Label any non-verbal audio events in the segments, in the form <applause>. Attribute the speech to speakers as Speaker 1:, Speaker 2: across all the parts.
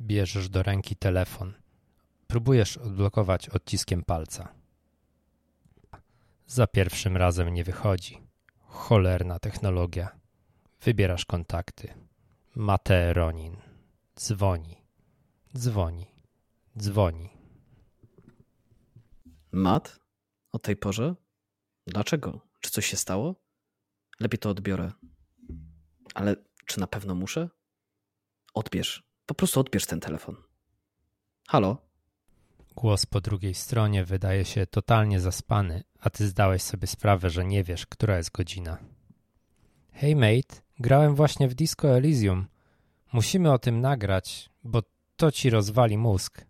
Speaker 1: Bierzesz do ręki telefon. Próbujesz odblokować odciskiem palca. Za pierwszym razem nie wychodzi. Cholerna technologia. Wybierasz kontakty. Mateo Ronin. Dzwoni. Dzwoni. Dzwoni.
Speaker 2: Mat? O tej porze? Dlaczego? Czy coś się stało? Lepiej to odbiorę. Ale czy na pewno muszę? Odbierz. Po prostu odbierz ten telefon. Halo?
Speaker 1: Głos po drugiej stronie wydaje się totalnie zaspany, a ty zdałeś sobie sprawę, że nie wiesz, która jest godzina. Hej mate, grałem właśnie w Disco Elysium. Musimy o tym nagrać, bo to ci rozwali mózg.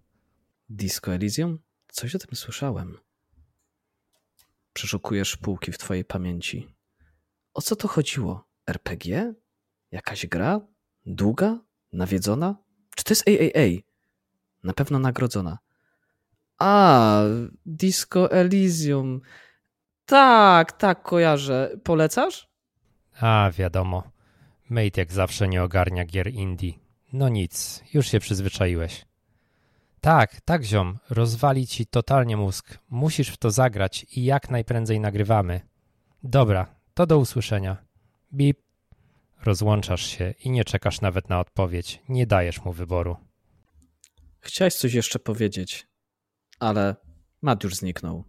Speaker 2: Disco Elysium? Coś o tym słyszałem. Przeszukujesz półki w twojej pamięci. O co to chodziło? RPG? Jakaś gra? Długa? Nawiedzona? Czy to jest AAA? Na pewno nagrodzona. A, Disco Elysium. Tak, tak, kojarzę. Polecasz?
Speaker 1: A, wiadomo. Mate jak zawsze nie ogarnia gier indie. No nic, już się przyzwyczaiłeś. Tak, tak, ziom, rozwali ci totalnie mózg. Musisz w to zagrać i jak najprędzej nagrywamy. Dobra, to do usłyszenia. Bip. Rozłączasz się i nie czekasz nawet na odpowiedź. Nie dajesz mu wyboru.
Speaker 2: Chciałeś coś jeszcze powiedzieć, ale Matt już zniknął.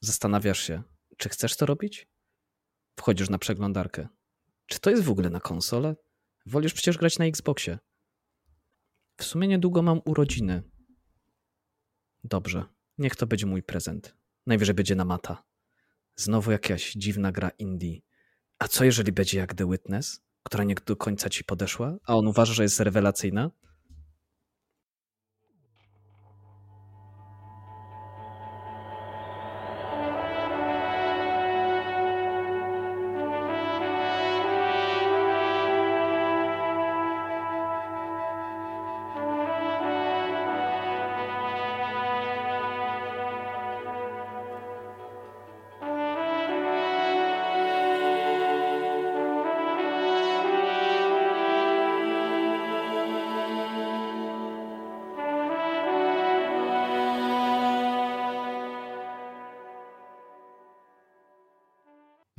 Speaker 2: Zastanawiasz się, czy chcesz to robić? Wchodzisz na przeglądarkę. Czy to jest w ogóle na konsolę? Wolisz przecież grać na Xboxie. W sumie niedługo mam urodziny. Dobrze, niech to będzie mój prezent. Najwyżej będzie na mata. Znowu jakaś dziwna gra indie. A co jeżeli będzie jak The Witness, która nie do końca ci podeszła, a on uważa, że jest rewelacyjna?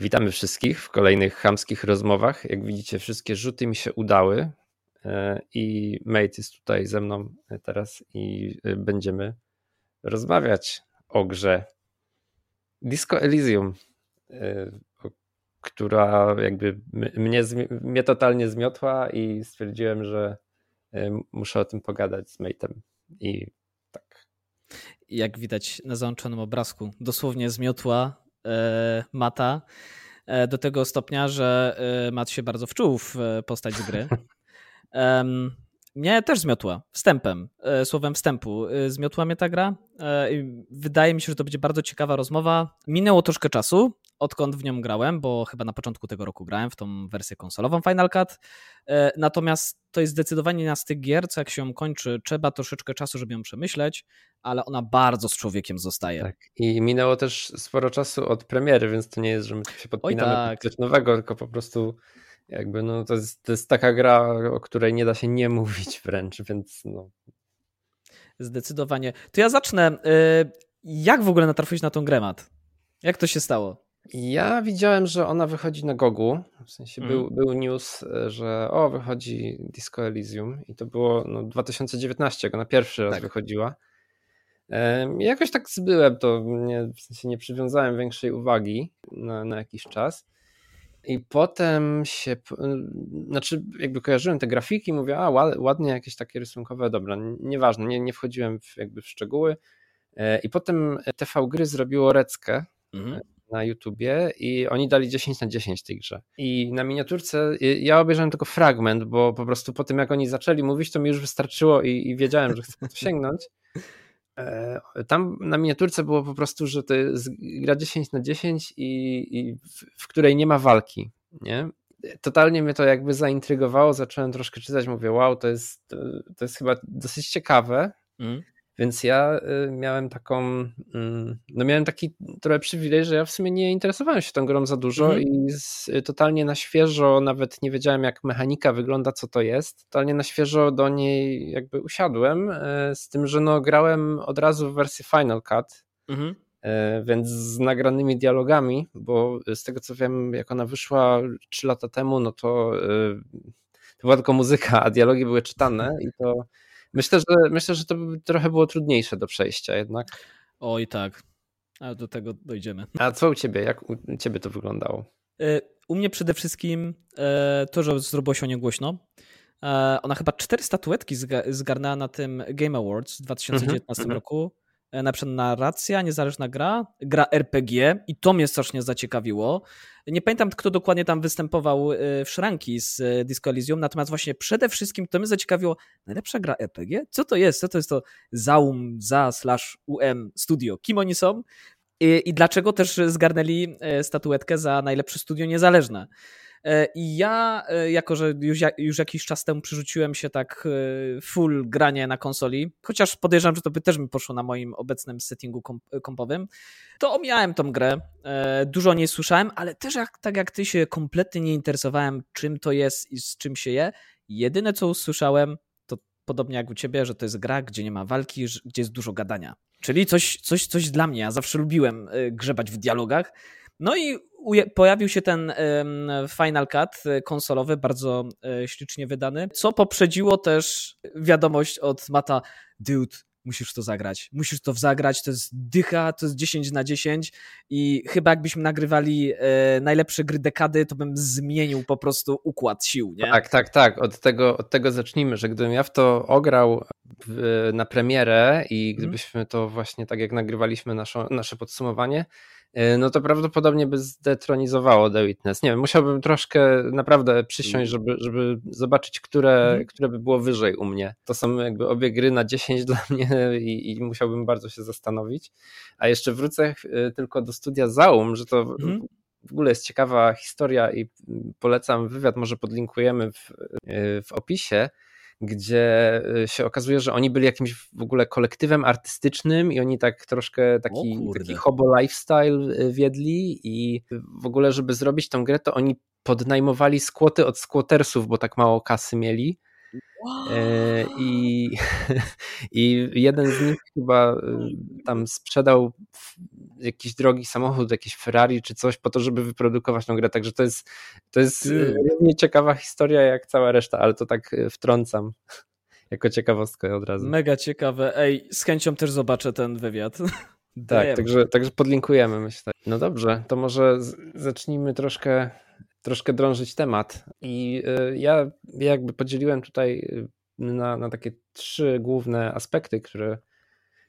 Speaker 3: Witamy wszystkich w kolejnych chamskich rozmowach. Jak widzicie, wszystkie rzuty mi się udały e, i Mate jest tutaj ze mną teraz i e, będziemy rozmawiać o grze Disco Elysium, e, która jakby mnie, mnie totalnie zmiotła i stwierdziłem, że muszę o tym pogadać z Mate'em i tak.
Speaker 2: Jak widać na załączonym obrazku, dosłownie zmiotła E, Mata e, do tego stopnia, że e, Mat się bardzo wczuł w postać z gry. <laughs> Mnie też zmiotła, wstępem, słowem wstępu. Zmiotła mnie ta gra. Wydaje mi się, że to będzie bardzo ciekawa rozmowa. Minęło troszkę czasu, odkąd w nią grałem, bo chyba na początku tego roku grałem w tą wersję konsolową Final Cut. E, natomiast to jest zdecydowanie na z tych gier, co jak się kończy, trzeba troszeczkę czasu, żeby ją przemyśleć, ale ona bardzo z człowiekiem zostaje. Tak.
Speaker 3: I minęło też sporo czasu od premiery, więc to nie jest, że my się podpinamy Oj, tak. coś nowego, tylko po prostu jakby no to jest, to jest taka gra, o której nie da się nie mówić wręcz, więc no.
Speaker 2: Zdecydowanie. To ja zacznę. E, jak w ogóle natrafiłeś na tą grę? Jak to się stało?
Speaker 3: Ja widziałem, że ona wychodzi na Gogu. W sensie mm. był, był news, że o, wychodzi Disco Elysium i to było no, 2019, jak ona pierwszy raz tak. wychodziła. I jakoś tak zbyłem to, nie, w sensie nie przywiązałem większej uwagi na, na jakiś czas. I potem się, znaczy jakby kojarzyłem te grafiki, mówię, a ładnie jakieś takie rysunkowe, dobra, nieważne, nie, nie wchodziłem w, jakby w szczegóły. E, I potem TV Gry zrobiło reckę, mm na YouTubie i oni dali 10 na 10 tej grze. I na miniaturce ja obejrzałem tylko fragment, bo po prostu po tym jak oni zaczęli mówić, to mi już wystarczyło i, i wiedziałem, że chcę to sięgnąć. <laughs> E, tam na miniaturce było po prostu, że to jest gra 10 na 10 i, i w, w której nie ma walki, nie? Totalnie mnie to jakby zaintrygowało, zacząłem troszkę czytać, mówię, wow, to jest, to jest chyba dosyć ciekawe. Mm Więc ja y, miałem taką, mm, no miałem taki trochę przywilej, że ja w sumie nie interesowałem się tą grą za dużo mhm. i z, totalnie na świeżo, nawet nie wiedziałem jak mechanika wygląda, co to jest. Totalnie na świeżo do niej jakby usiadłem, z tym, że no grałem od razu w wersję Final Cut. Mhm. Więc z nagranymi dialogami, bo z tego co wiem, jak ona wyszła 3 lata temu, no to to była tylko muzyka, a dialogi były czytane i to myślę, że myślę, że to by trochę było trudniejsze do przejścia jednak.
Speaker 2: Oj tak, ale do tego dojdziemy.
Speaker 3: A co u ciebie? Jak u ciebie to wyglądało?
Speaker 2: E, u mnie przede wszystkim e, to, że zrobiło się o nie głośno. E, ona chyba cztery statuetki zgarnęła na tym Game Awards w 2019 mm -hmm. roku. E, na przykład narracja, niezależna gra, gra RPG i to mnie strasznie zaciekawiło. Nie pamiętam, kto dokładnie tam występował e, w szranki z e, Disco Elysium, natomiast właśnie przede wszystkim to mnie zaciekawiło, najlepsza gra RPG? Co to jest? Co to jest to Zaum, za slash um studio? Kim oni są? I, I dlaczego też zgarnęli statuetkę za najlepsze studio niezależne? E, I ja, e, jako że już, już jakiś czas temu przyrzuciłem się tak e, full granie na konsoli, chociaż podejrzewam, że to by też mi poszło na moim obecnym settingu kompowym, to omijałem tą grę. Dużo nie słyszałem, ale też jak, tak jak ty się kompletnie nie interesowałem, czym to jest i z czym się je. Jedyne co usłyszałem, to podobnie jak u ciebie, że to jest gra, gdzie nie ma walki, gdzie jest dużo gadania. Czyli coś, coś, coś dla mnie. Ja zawsze lubiłem grzebać w dialogach. No i pojawił się ten Final Cut e, konsolowy, bardzo e, ślicznie wydany, co poprzedziło też wiadomość od Mata, dude, musisz to zagrać, musisz to zagrać, to jest dycha, to jest 10 na 10 i chyba jakbyśmy nagrywali e, najlepsze gry dekady, to bym zmienił po prostu układ sił, nie?
Speaker 3: Tak, tak, tak, od tego, od tego zacznijmy, że gdybym ja w to ograł w, na premierę i gdybyśmy to właśnie tak jak nagrywaliśmy nasze, nasze podsumowanie, no to prawdopodobnie by zdetronizowało The Witness. Nie wiem, musiałbym troszkę naprawdę przysiąść, mm. żeby, żeby zobaczyć, które, mhm. które by było wyżej u mnie. To są jakby obie gry na 10 <laughs> dla mnie i, i musiałbym bardzo się zastanowić. A jeszcze wrócę e, tylko do studia Zaum, że to mhm. w ogóle jest ciekawa historia i polecam wywiad, może podlinkujemy w, e, w opisie gdzie y, się okazuje, że oni byli jakimś w ogóle kolektywem artystycznym i oni tak troszkę taki, taki hobo lifestyle y, wiedli i w ogóle, żeby zrobić tą grę, to oni podnajmowali skłoty od skłotersów, bo tak mało kasy mieli. E, I, <laughs> I jeden z nich chyba y, tam sprzedał jakiś drogi samochód, jakiś Ferrari czy coś po to, żeby wyprodukować tą grę. Także to jest, to jest y, równie ciekawa historia jak cała reszta, ale to tak y, wtrącam <laughs> jako ciekawostkę od razu.
Speaker 2: Mega ciekawe. Ej, z chęcią też zobaczę ten wywiad. <laughs>
Speaker 3: Tak, także, także podlinkujemy, myślę. No dobrze, to może zacznijmy troszkę troszkę drążyć temat. I y, ja jakby podzieliłem tutaj y, na, na takie trzy główne aspekty, które,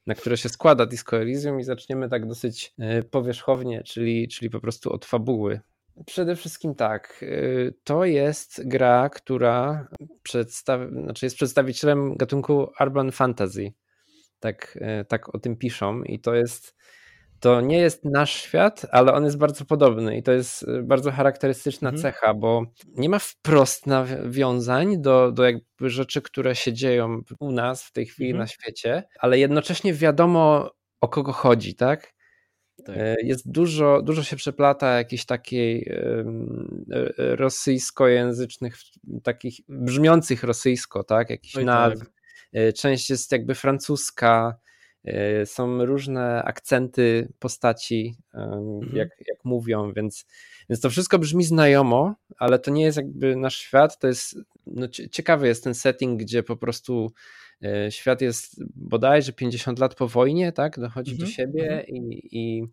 Speaker 3: na które się składa Disco Elysium i zaczniemy tak dosyć y, powierzchownie, czyli, czyli po prostu od fabuły. Przede wszystkim tak, to jest gra, która przedstawi, znaczy jest przedstawicielem gatunku urban fantasy. Tak, tak o tym piszą i to jest to nie jest nasz świat, ale on jest bardzo podobny i to jest y, bardzo charakterystyczna mhm. cecha, bo nie ma wprost nawiązań do, do jakby rzeczy, które się dzieją u nas w tej chwili mhm. na świecie, ale jednocześnie wiadomo o kogo chodzi, tak? tak. Y, jest dużo, dużo się przeplata jakichś takiej y, rosyjskojęzycznych, takich brzmiących rosyjsko, tak? Jakiś nazw. Tak. Część jest jakby francuska, są różne akcenty postaci, mhm. jak, jak mówią, więc, więc to wszystko brzmi znajomo, ale to nie jest jakby nasz świat. To jest no, ciekawy jest ten setting, gdzie po prostu e, świat jest bodajże 50 lat po wojnie, tak? Dochodzi mhm. do siebie mhm. i, i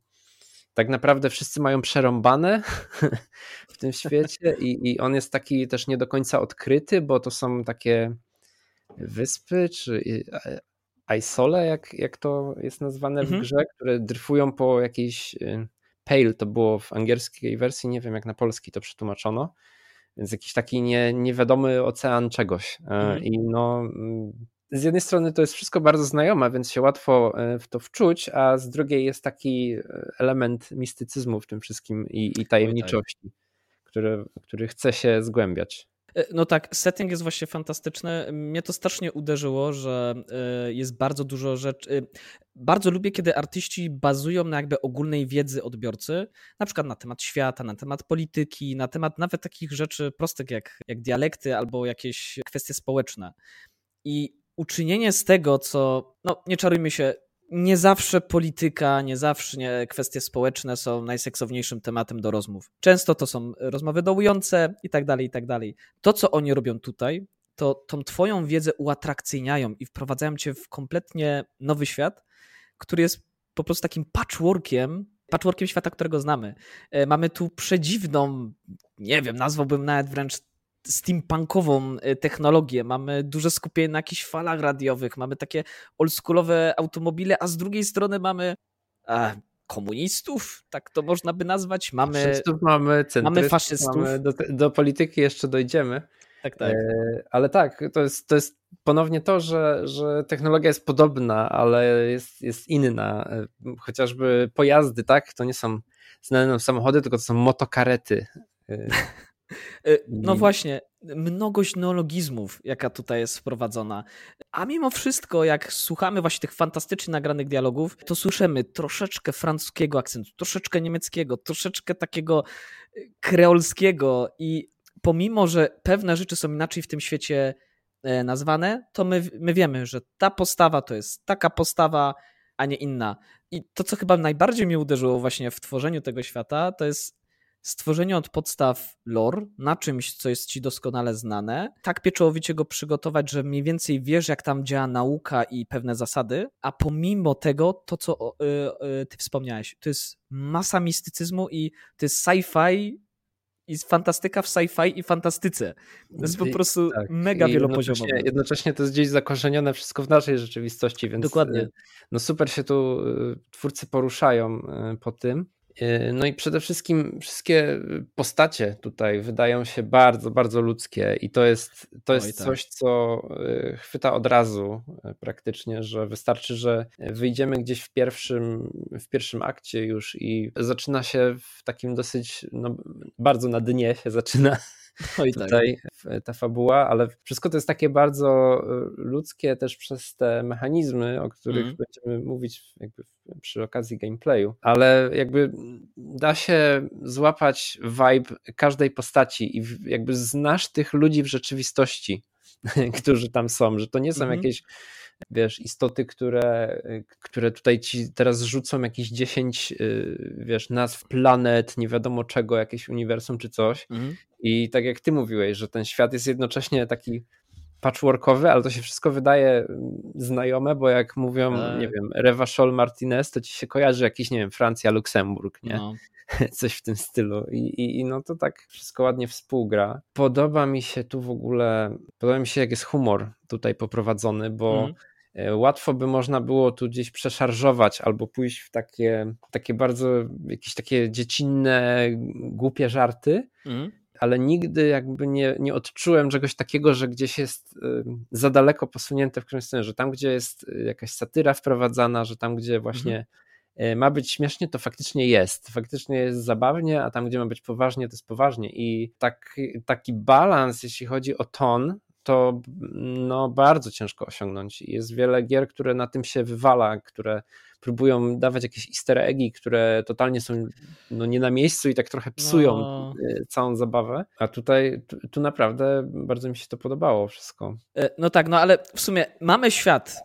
Speaker 3: tak naprawdę wszyscy mają przerąbane <laughs> w tym świecie i, i on jest taki też nie do końca odkryty, bo to są takie wyspy czy Isole, jak, jak to jest nazwane mhm. w grze, które dryfują po jakiejś y, Pale, to było w angielskiej wersji, nie wiem jak na polski to przetłumaczono, więc jakiś taki nie, niewiadomy ocean czegoś. E, mhm. I no, mm, z jednej strony to jest wszystko bardzo znajome, więc się łatwo e, w to wczuć, a z drugiej jest taki e, element mistycyzmu w tym wszystkim i, i tajemniczości, który, który chce się zgłębiać.
Speaker 2: E, no tak, setting jest właśnie fantastyczny. Mnie to strasznie uderzyło, że e, jest bardzo dużo rzeczy. Bardzo lubię, kiedy artyści bazują na jakby ogólnej wiedzy odbiorcy, na przykład na temat świata, na temat polityki, na temat nawet takich rzeczy prostych jak, jak dialekty albo jakieś kwestie społeczne. I uczynienie z tego, co, no nie czarujmy się, nie zawsze polityka, nie zawsze nie, kwestie społeczne są najseksowniejszym tematem do rozmów. Często to są rozmowy dołujące i tak dalej, i tak dalej. To, co oni robią tutaj, to tą twoją wiedzę uatrakcyjniają i wprowadzają cię w kompletnie nowy świat, który jest po prostu takim patchworkiem, patchworkiem świata, którego znamy. E, mamy tu przedziwną, nie wiem, nazwałbym nawet wręcz steampunkową y, technologię, mamy duże skupienie na jakichś falach radiowych, mamy takie oldschoolowe automobile, a z drugiej strony mamy a, komunistów, tak to można by nazwać. Mamy
Speaker 3: faszystów, mamy,
Speaker 2: mamy faszystów. Mamy
Speaker 3: do, do, polityki jeszcze dojdziemy.
Speaker 2: Tak, tak. E,
Speaker 3: ale tak, to jest, to jest ponownie to, że, że technologia jest podobna, ale jest, jest inna. E, chociażby pojazdy, tak, to nie są znane samochody, tylko to są motokarety. <laughs> E,
Speaker 2: no właśnie, mnogość neologizmów, jaka tutaj jest wprowadzona. A mimo wszystko, jak słuchamy właśnie tych fantastycznie nagranych dialogów, to słyszymy troszeczkę francuskiego akcentu, troszeczkę niemieckiego, troszeczkę takiego e, kreolskiego i pomimo, że pewne rzeczy są inaczej w tym świecie e, nazwane, to my, my wiemy, że ta postawa to jest taka postawa, a nie inna. I to, co chyba najbardziej mnie uderzyło właśnie w tworzeniu tego świata, to jest stworzenie od podstaw lore na czymś, co jest ci doskonale znane, tak pieczołowicie go przygotować, że mniej więcej wiesz, jak tam działa nauka i pewne zasady, a pomimo tego, to co yy, yy, ty wspomniałeś, to jest masa mistycyzmu i to jest sci-fi i fantastyka w sci-fi i fantastyce. To jest po prostu tak. mega wielopoziomowe.
Speaker 3: Jednocześnie, jednocześnie to jest gdzieś zakorzenione wszystko w naszej rzeczywistości, więc
Speaker 2: Dokładnie. Y,
Speaker 3: no super się tu y, twórcy poruszają y, po tym. E, no i przede wszystkim wszystkie postacie tutaj wydają się bardzo, bardzo ludzkie i to jest, to jest tak. coś, co e, chwyta od razu e, praktycznie, że wystarczy, że wyjdziemy gdzieś w pierwszym, w pierwszym akcie już i zaczyna się w takim dosyć, no, bardzo na dnie się zaczyna no i tutaj tak. ta fabuła, ale wszystko to jest takie bardzo y, ludzkie też przez te mechanizmy, o których mm. będziemy mówić jakby przy okazji gameplayu, ale jakby da się złapać vibe każdej postaci i jakby znasz tych ludzi w rzeczywistości, <laughs> którzy tam są, że to nie są mm -hmm. jakieś wiesz, istoty, które, które tutaj ci teraz rzucą jakieś 10, y, wiesz, nazw planet, nie wiadomo czego, jakieś uniwersum czy coś. Mhm. I tak jak ty mówiłeś, że ten świat jest jednocześnie taki patchworkowy, ale to się wszystko wydaje mm, znajome, bo jak mówią, tak. nie wiem, Reva Scholl Martinez, to ci się kojarzy jakiś, nie wiem, Francja, Luksemburg, nie? No. <laughs> Coś w tym stylu. I, i, I, no to tak wszystko ładnie współgra. Podoba mi się tu w ogóle, podoba mi się jak jest humor tutaj poprowadzony, bo mm. Łatwo by można było tu gdzieś przeszarżować albo pójść w takie, takie bardzo jakieś takie dziecinne, głupie żarty, mm ale nigdy jakby nie, nie odczułem czegoś takiego, że gdzieś jest y, za daleko posunięte w którymś stronę, że tam, gdzie jest jakaś satyra wprowadzana, że tam, gdzie właśnie mhm. ma być śmiesznie, to faktycznie jest. Faktycznie jest zabawnie, a tam, gdzie ma być poważnie, to jest poważnie. I tak, taki balans, jeśli chodzi o ton, to no, bardzo ciężko osiągnąć. Jest wiele gier, które na tym się wywala, które próbują dawać jakieś easter eggi, które totalnie są no, nie na miejscu i tak trochę psują no. E, całą zabawę. A tutaj tu, tu naprawdę bardzo mi się to podobało wszystko.
Speaker 2: E, no tak, no ale w sumie mamy świat,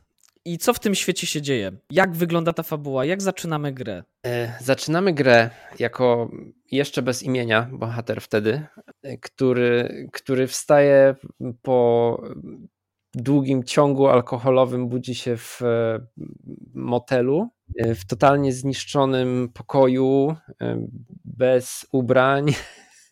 Speaker 2: i co w tym świecie się dzieje? Jak wygląda ta fabuła? Jak zaczynamy grę?
Speaker 3: E, zaczynamy grę jako jeszcze bez imienia bohater wtedy, który, który wstaje po długim ciągu alkoholowym, budzi się w e, motelu, e, w totalnie zniszczonym pokoju, bez ubrań. <laughs>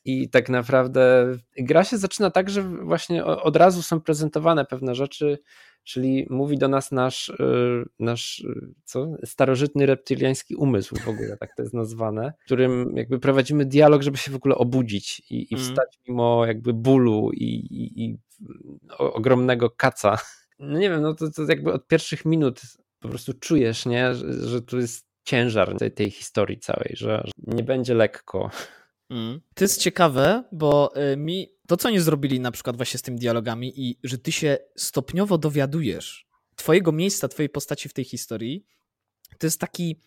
Speaker 3: I tak naprawdę gra się zaczyna tak, że właśnie od razu są prezentowane pewne rzeczy, czyli mówi do nas nasz, y, nasz y, co? starożytny reptyliański umysł w ogóle, tak to jest nazwane, w którym jakby prowadzimy dialog, żeby się w ogóle obudzić i, i mhm. wstać mimo jakby bólu i, i, i ogromnego kaca. No nie wiem, no to, to jakby od pierwszych minut po prostu czujesz, nie, że, że tu jest ciężar tej, tej historii całej, że, że nie będzie lekko.
Speaker 2: Mm. To jest ciekawe, bo y, mi to, co oni zrobili na przykład właśnie z tymi dialogami i że ty się stopniowo dowiadujesz twojego miejsca, twojej postaci w tej historii, to jest taki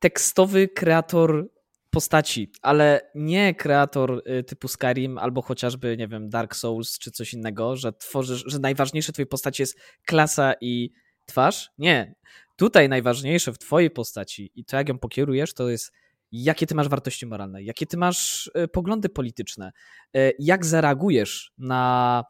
Speaker 2: tekstowy kreator postaci, ale nie kreator y, typu Skyrim albo chociażby, nie wiem, Dark Souls czy coś innego, że tworzysz, że najważniejsze w twojej postaci jest klasa i twarz. Nie. Tutaj najważniejsze w twojej postaci i to jak ją pokierujesz, to jest jakie ty masz wartości moralne, jakie ty masz y, poglądy polityczne, y, jak zareagujesz na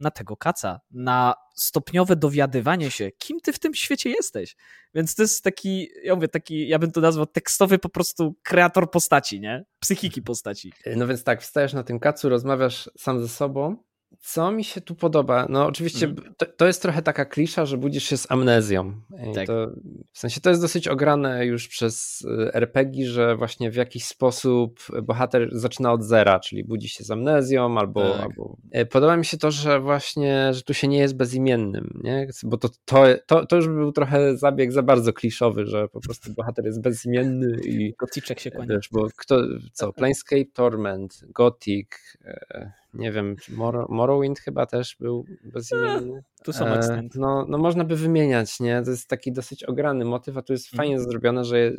Speaker 2: na tego kaca, na stopniowe dowiadywanie się, kim ty w tym świecie jesteś. Więc to jest taki, ja mówię, taki, ja bym to nazwał tekstowy po prostu kreator postaci, nie? Psychiki postaci.
Speaker 3: No więc tak, wstajesz na tym kacu, rozmawiasz sam ze sobą co mi się tu podoba? No oczywiście mm. to, to, jest trochę taka klisza, że budzisz się z amnezją. Tak. To, w sensie to jest dosyć ograne już przez y, RPG, że właśnie w jakiś sposób bohater zaczyna od zera, czyli budzi się z amnezją albo, tak. albo... E, podoba mi się to, że właśnie, że tu się nie jest bezimiennym, nie? bo to, to, to, to już był trochę zabieg za bardzo kliszowy, że po prostu <laughs> bohater jest bezimienny i...
Speaker 2: Goticzek się kłania. Wiesz,
Speaker 3: bo kto, co, Planescape Torment, Gothic... E, nie wiem, Morrowind chyba też był bezimienny.
Speaker 2: Tu są e,
Speaker 3: no, no można by wymieniać, nie? To jest taki dosyć ograny motyw, a tu jest fajnie mm. zrobione, że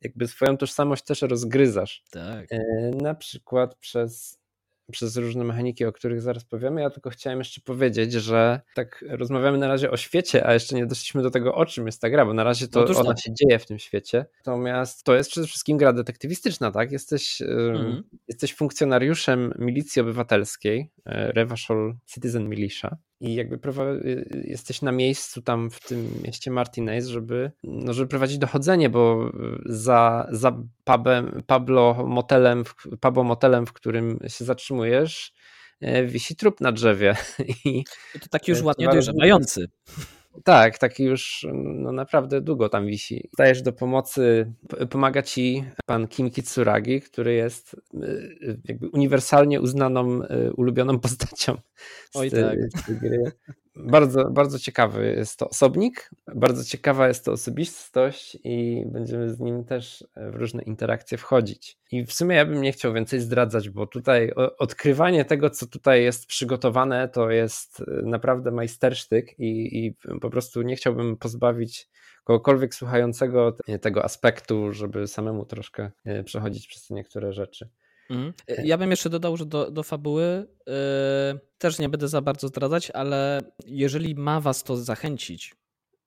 Speaker 3: jakby swoją tożsamość też rozgryzasz.
Speaker 2: Tak.
Speaker 3: E, na przykład przez przez różne mechaniki, o których zaraz powiemy. Ja tylko chciałem jeszcze powiedzieć, że tak rozmawiamy na razie o świecie, a jeszcze nie doszliśmy do tego, o czym jest ta gra, bo na razie to no ona tak. się dzieje w tym świecie. Natomiast to jest przede wszystkim gra detektywistyczna, tak? Jesteś, mhm. jesteś funkcjonariuszem milicji obywatelskiej, e, Revachol Citizen Militia i jakby y, jesteś na miejscu tam w tym mieście Martinez, żeby, no, żeby prowadzić dochodzenie, bo za, za pubem, Pablo motelem, Pablo motelem, w którym się zatrzymujesz, e, wisi trup na drzewie. <laughs>
Speaker 2: I, I to taki już ładnie dojrzewający.
Speaker 3: Tak, taki już no, naprawdę długo tam wisi. Stajesz do pomocy, pomaga ci pan Kim Kitsuragi, który jest y, jakby uniwersalnie uznaną, y, ulubioną <laughs> postacią
Speaker 2: Oj, tak.
Speaker 3: Bardzo, bardzo ciekawy jest to osobnik, bardzo ciekawa jest to osobistość i będziemy z nim też w różne interakcje wchodzić. I w sumie ja bym nie chciał więcej zdradzać, bo tutaj odkrywanie tego, co tutaj jest przygotowane, to jest y, naprawdę majstersztyk i, i po prostu nie chciałbym pozbawić kogokolwiek słuchającego tego aspektu, żeby samemu troszkę y, przechodzić przez te niektóre rzeczy.
Speaker 2: Mhm. E, ja bym jeszcze dodał, że do, do fabuły yy, też nie będę za bardzo zdradzać, ale jeżeli ma was to zachęcić,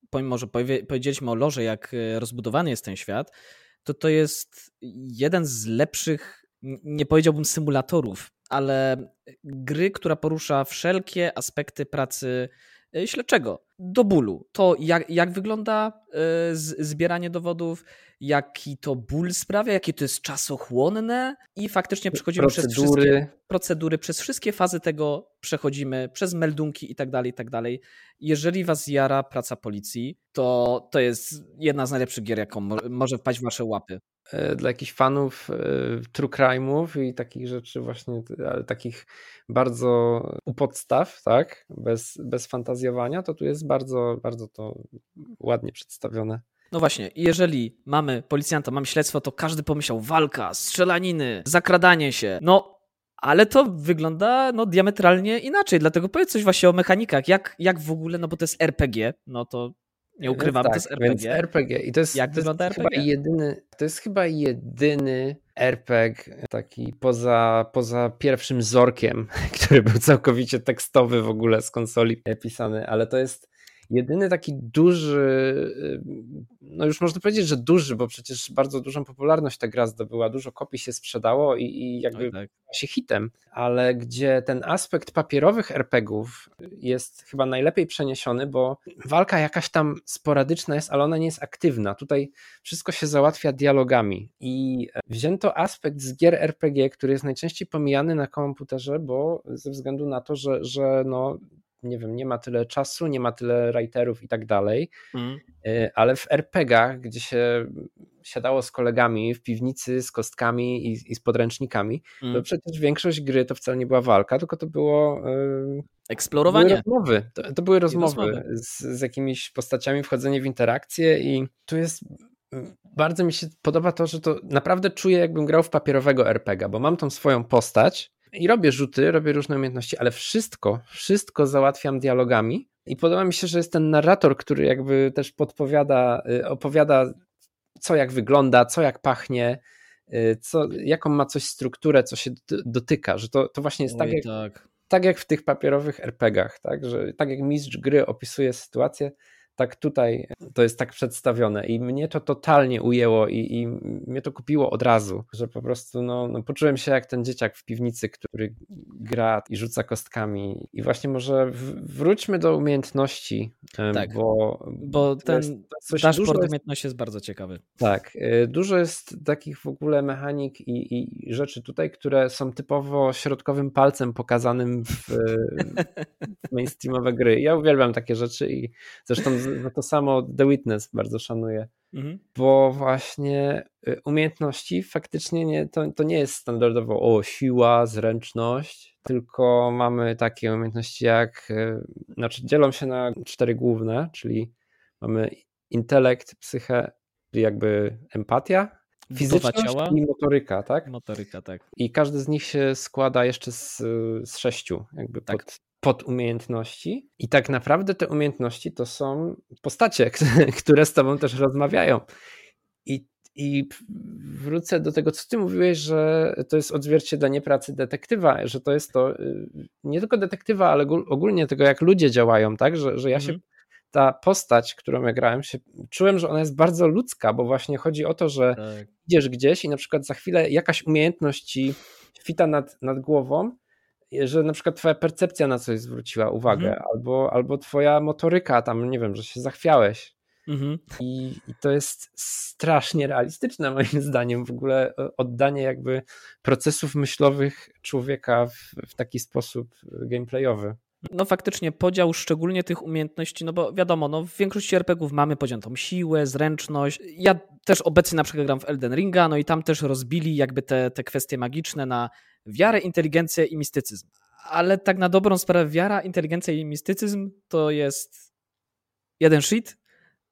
Speaker 2: pomimo, że powiedzieliśmy o lorze, jak e, rozbudowany jest ten świat, to to jest jeden z lepszych, nie powiedziałbym symulatorów, ale gry, która porusza wszelkie aspekty pracy śledczego do bólu. To jak, jak wygląda zbieranie dowodów, jaki to ból sprawia, jakie to jest czasochłonne i faktycznie przechodzimy procedury. przez wszystkie procedury, przez wszystkie fazy tego przechodzimy, przez meldunki i tak dalej, i tak dalej. Jeżeli was jara praca policji, to to jest jedna z najlepszych gier, jaką może wpaść w wasze łapy
Speaker 3: e, dla jakichś fanów e, true crime'ów i takich rzeczy właśnie, ale takich bardzo u podstaw, tak, bez, bez fantazjowania, to tu jest bardzo, bardzo to ładnie przedstawione.
Speaker 2: No właśnie, jeżeli mamy policjanta, mamy śledztwo, to każdy pomyślał walka, strzelaniny, zakradanie się. No, ale to wygląda no, diametralnie inaczej, dlatego powiedz coś właśnie o mechanikach. Jak, jak w ogóle, no bo to jest RPG, no to nie ukrywam, tak, to jest RPG. Więc
Speaker 3: RPG. I to jest,
Speaker 2: jak
Speaker 3: to
Speaker 2: wygląda
Speaker 3: jest
Speaker 2: RPG?
Speaker 3: Chyba jedyny, to jest chyba jedyny RPG taki poza, poza pierwszym Zorkiem, <laughs> który był całkowicie tekstowy w ogóle z konsoli pisany, ale to jest Jedyny taki duży, y, no już można powiedzieć, że duży, bo przecież bardzo dużą popularność ta gra zdobyła, dużo kopii się sprzedało i, i jakby tak. się hitem, ale gdzie ten aspekt papierowych RPGów jest chyba najlepiej przeniesiony, bo walka jakaś tam sporadyczna jest, ale ona nie jest aktywna. Tutaj wszystko się załatwia dialogami i wzięto aspekt z gier RPG, który jest najczęściej pomijany na komputerze, bo ze względu na to, że, że no, nie wiem, nie ma tyle czasu, nie ma tyle writerów i tak dalej, mm. ale w RPGach, gdzie się siadało z kolegami w piwnicy z kostkami i, i z podręcznikami, mm. to przecież większość gry to wcale nie była walka, tylko to było
Speaker 2: yy, eksplorowanie.
Speaker 3: Były rozmowy. To, to były rozmowy, rozmowy. Z, z jakimiś postaciami, wchodzenie w interakcje i tu jest bardzo mi się podoba to, że to naprawdę czuję, jakbym grał w papierowego RPG, bo mam tą swoją postać, I robię rzuty, robię różne umiejętności, ale wszystko, wszystko załatwiam dialogami. I podoba mi się, że jest ten narrator, który jakby też podpowiada, y, opowiada, co jak wygląda, co jak pachnie, y, co, jaką ma coś strukturę, co się dotyka, że to, to właśnie jest tak Oj, tak, jak, tak. tak jak w tych papierowych RPGach, tak, że tak jak mistrz gry opisuje sytuację, tak tutaj to jest tak przedstawione i mnie to totalnie ujęło i, i mnie to kupiło od razu, że po prostu no, no, poczułem się jak ten dzieciak w piwnicy, który gra i rzuca kostkami i właśnie może wróćmy do umiejętności, tak, bo,
Speaker 2: bo ten jest, dashboard jest, umiejętności jest bardzo ciekawy.
Speaker 3: Tak, y, dużo jest takich w ogóle mechanik i, i rzeczy tutaj, które są typowo środkowym palcem pokazanym w, <laughs> w mainstreamowe gry. Ja uwielbiam takie rzeczy i zresztą no to samo The Witness bardzo szanuję, mhm. bo właśnie y, umiejętności faktycznie nie, to, to nie jest standardowo o siła, zręczność, tylko mamy takie umiejętności jak, y, znaczy dzielą się na cztery główne, czyli mamy intelekt, psychę, jakby empatia, fizyczność i motoryka, tak?
Speaker 2: Motoryka, tak.
Speaker 3: I każdy z nich się składa jeszcze z, z sześciu, jakby tak. pod, podumiejętności i tak naprawdę te umiejętności to są postacie, <laughs> które z tobą też rozmawiają. I, I wrócę do tego, co ty mówiłeś, że to jest odzwierciedlenie pracy detektywa, że to jest to y, nie tylko detektywa, ale ogólnie tego, jak ludzie działają, tak? Że, że ja mhm. się ta postać, którą ja grałem, się, czułem, że ona jest bardzo ludzka, bo właśnie chodzi o to, że tak. idziesz gdzieś i na przykład za chwilę jakaś umiejętność ci świta nad, nad głową że na przykład twoja percepcja na coś zwróciła uwagę, mhm. albo, albo twoja motoryka tam, nie wiem, że się zachwiałeś. Mhm. I, I, to jest strasznie realistyczne moim zdaniem w ogóle oddanie jakby procesów myślowych człowieka w, w taki sposób gameplayowy.
Speaker 2: No faktycznie podział szczególnie tych umiejętności, no bo wiadomo, no w większości RPGów mamy podział siłę, zręczność. Ja też obecnie na przykład gram w Elden Ringa, no i tam też rozbili jakby te, te kwestie magiczne na wiarę, inteligencję i mistycyzm. Ale tak na dobrą sprawę wiara, inteligencja i mistycyzm to jest jeden shit,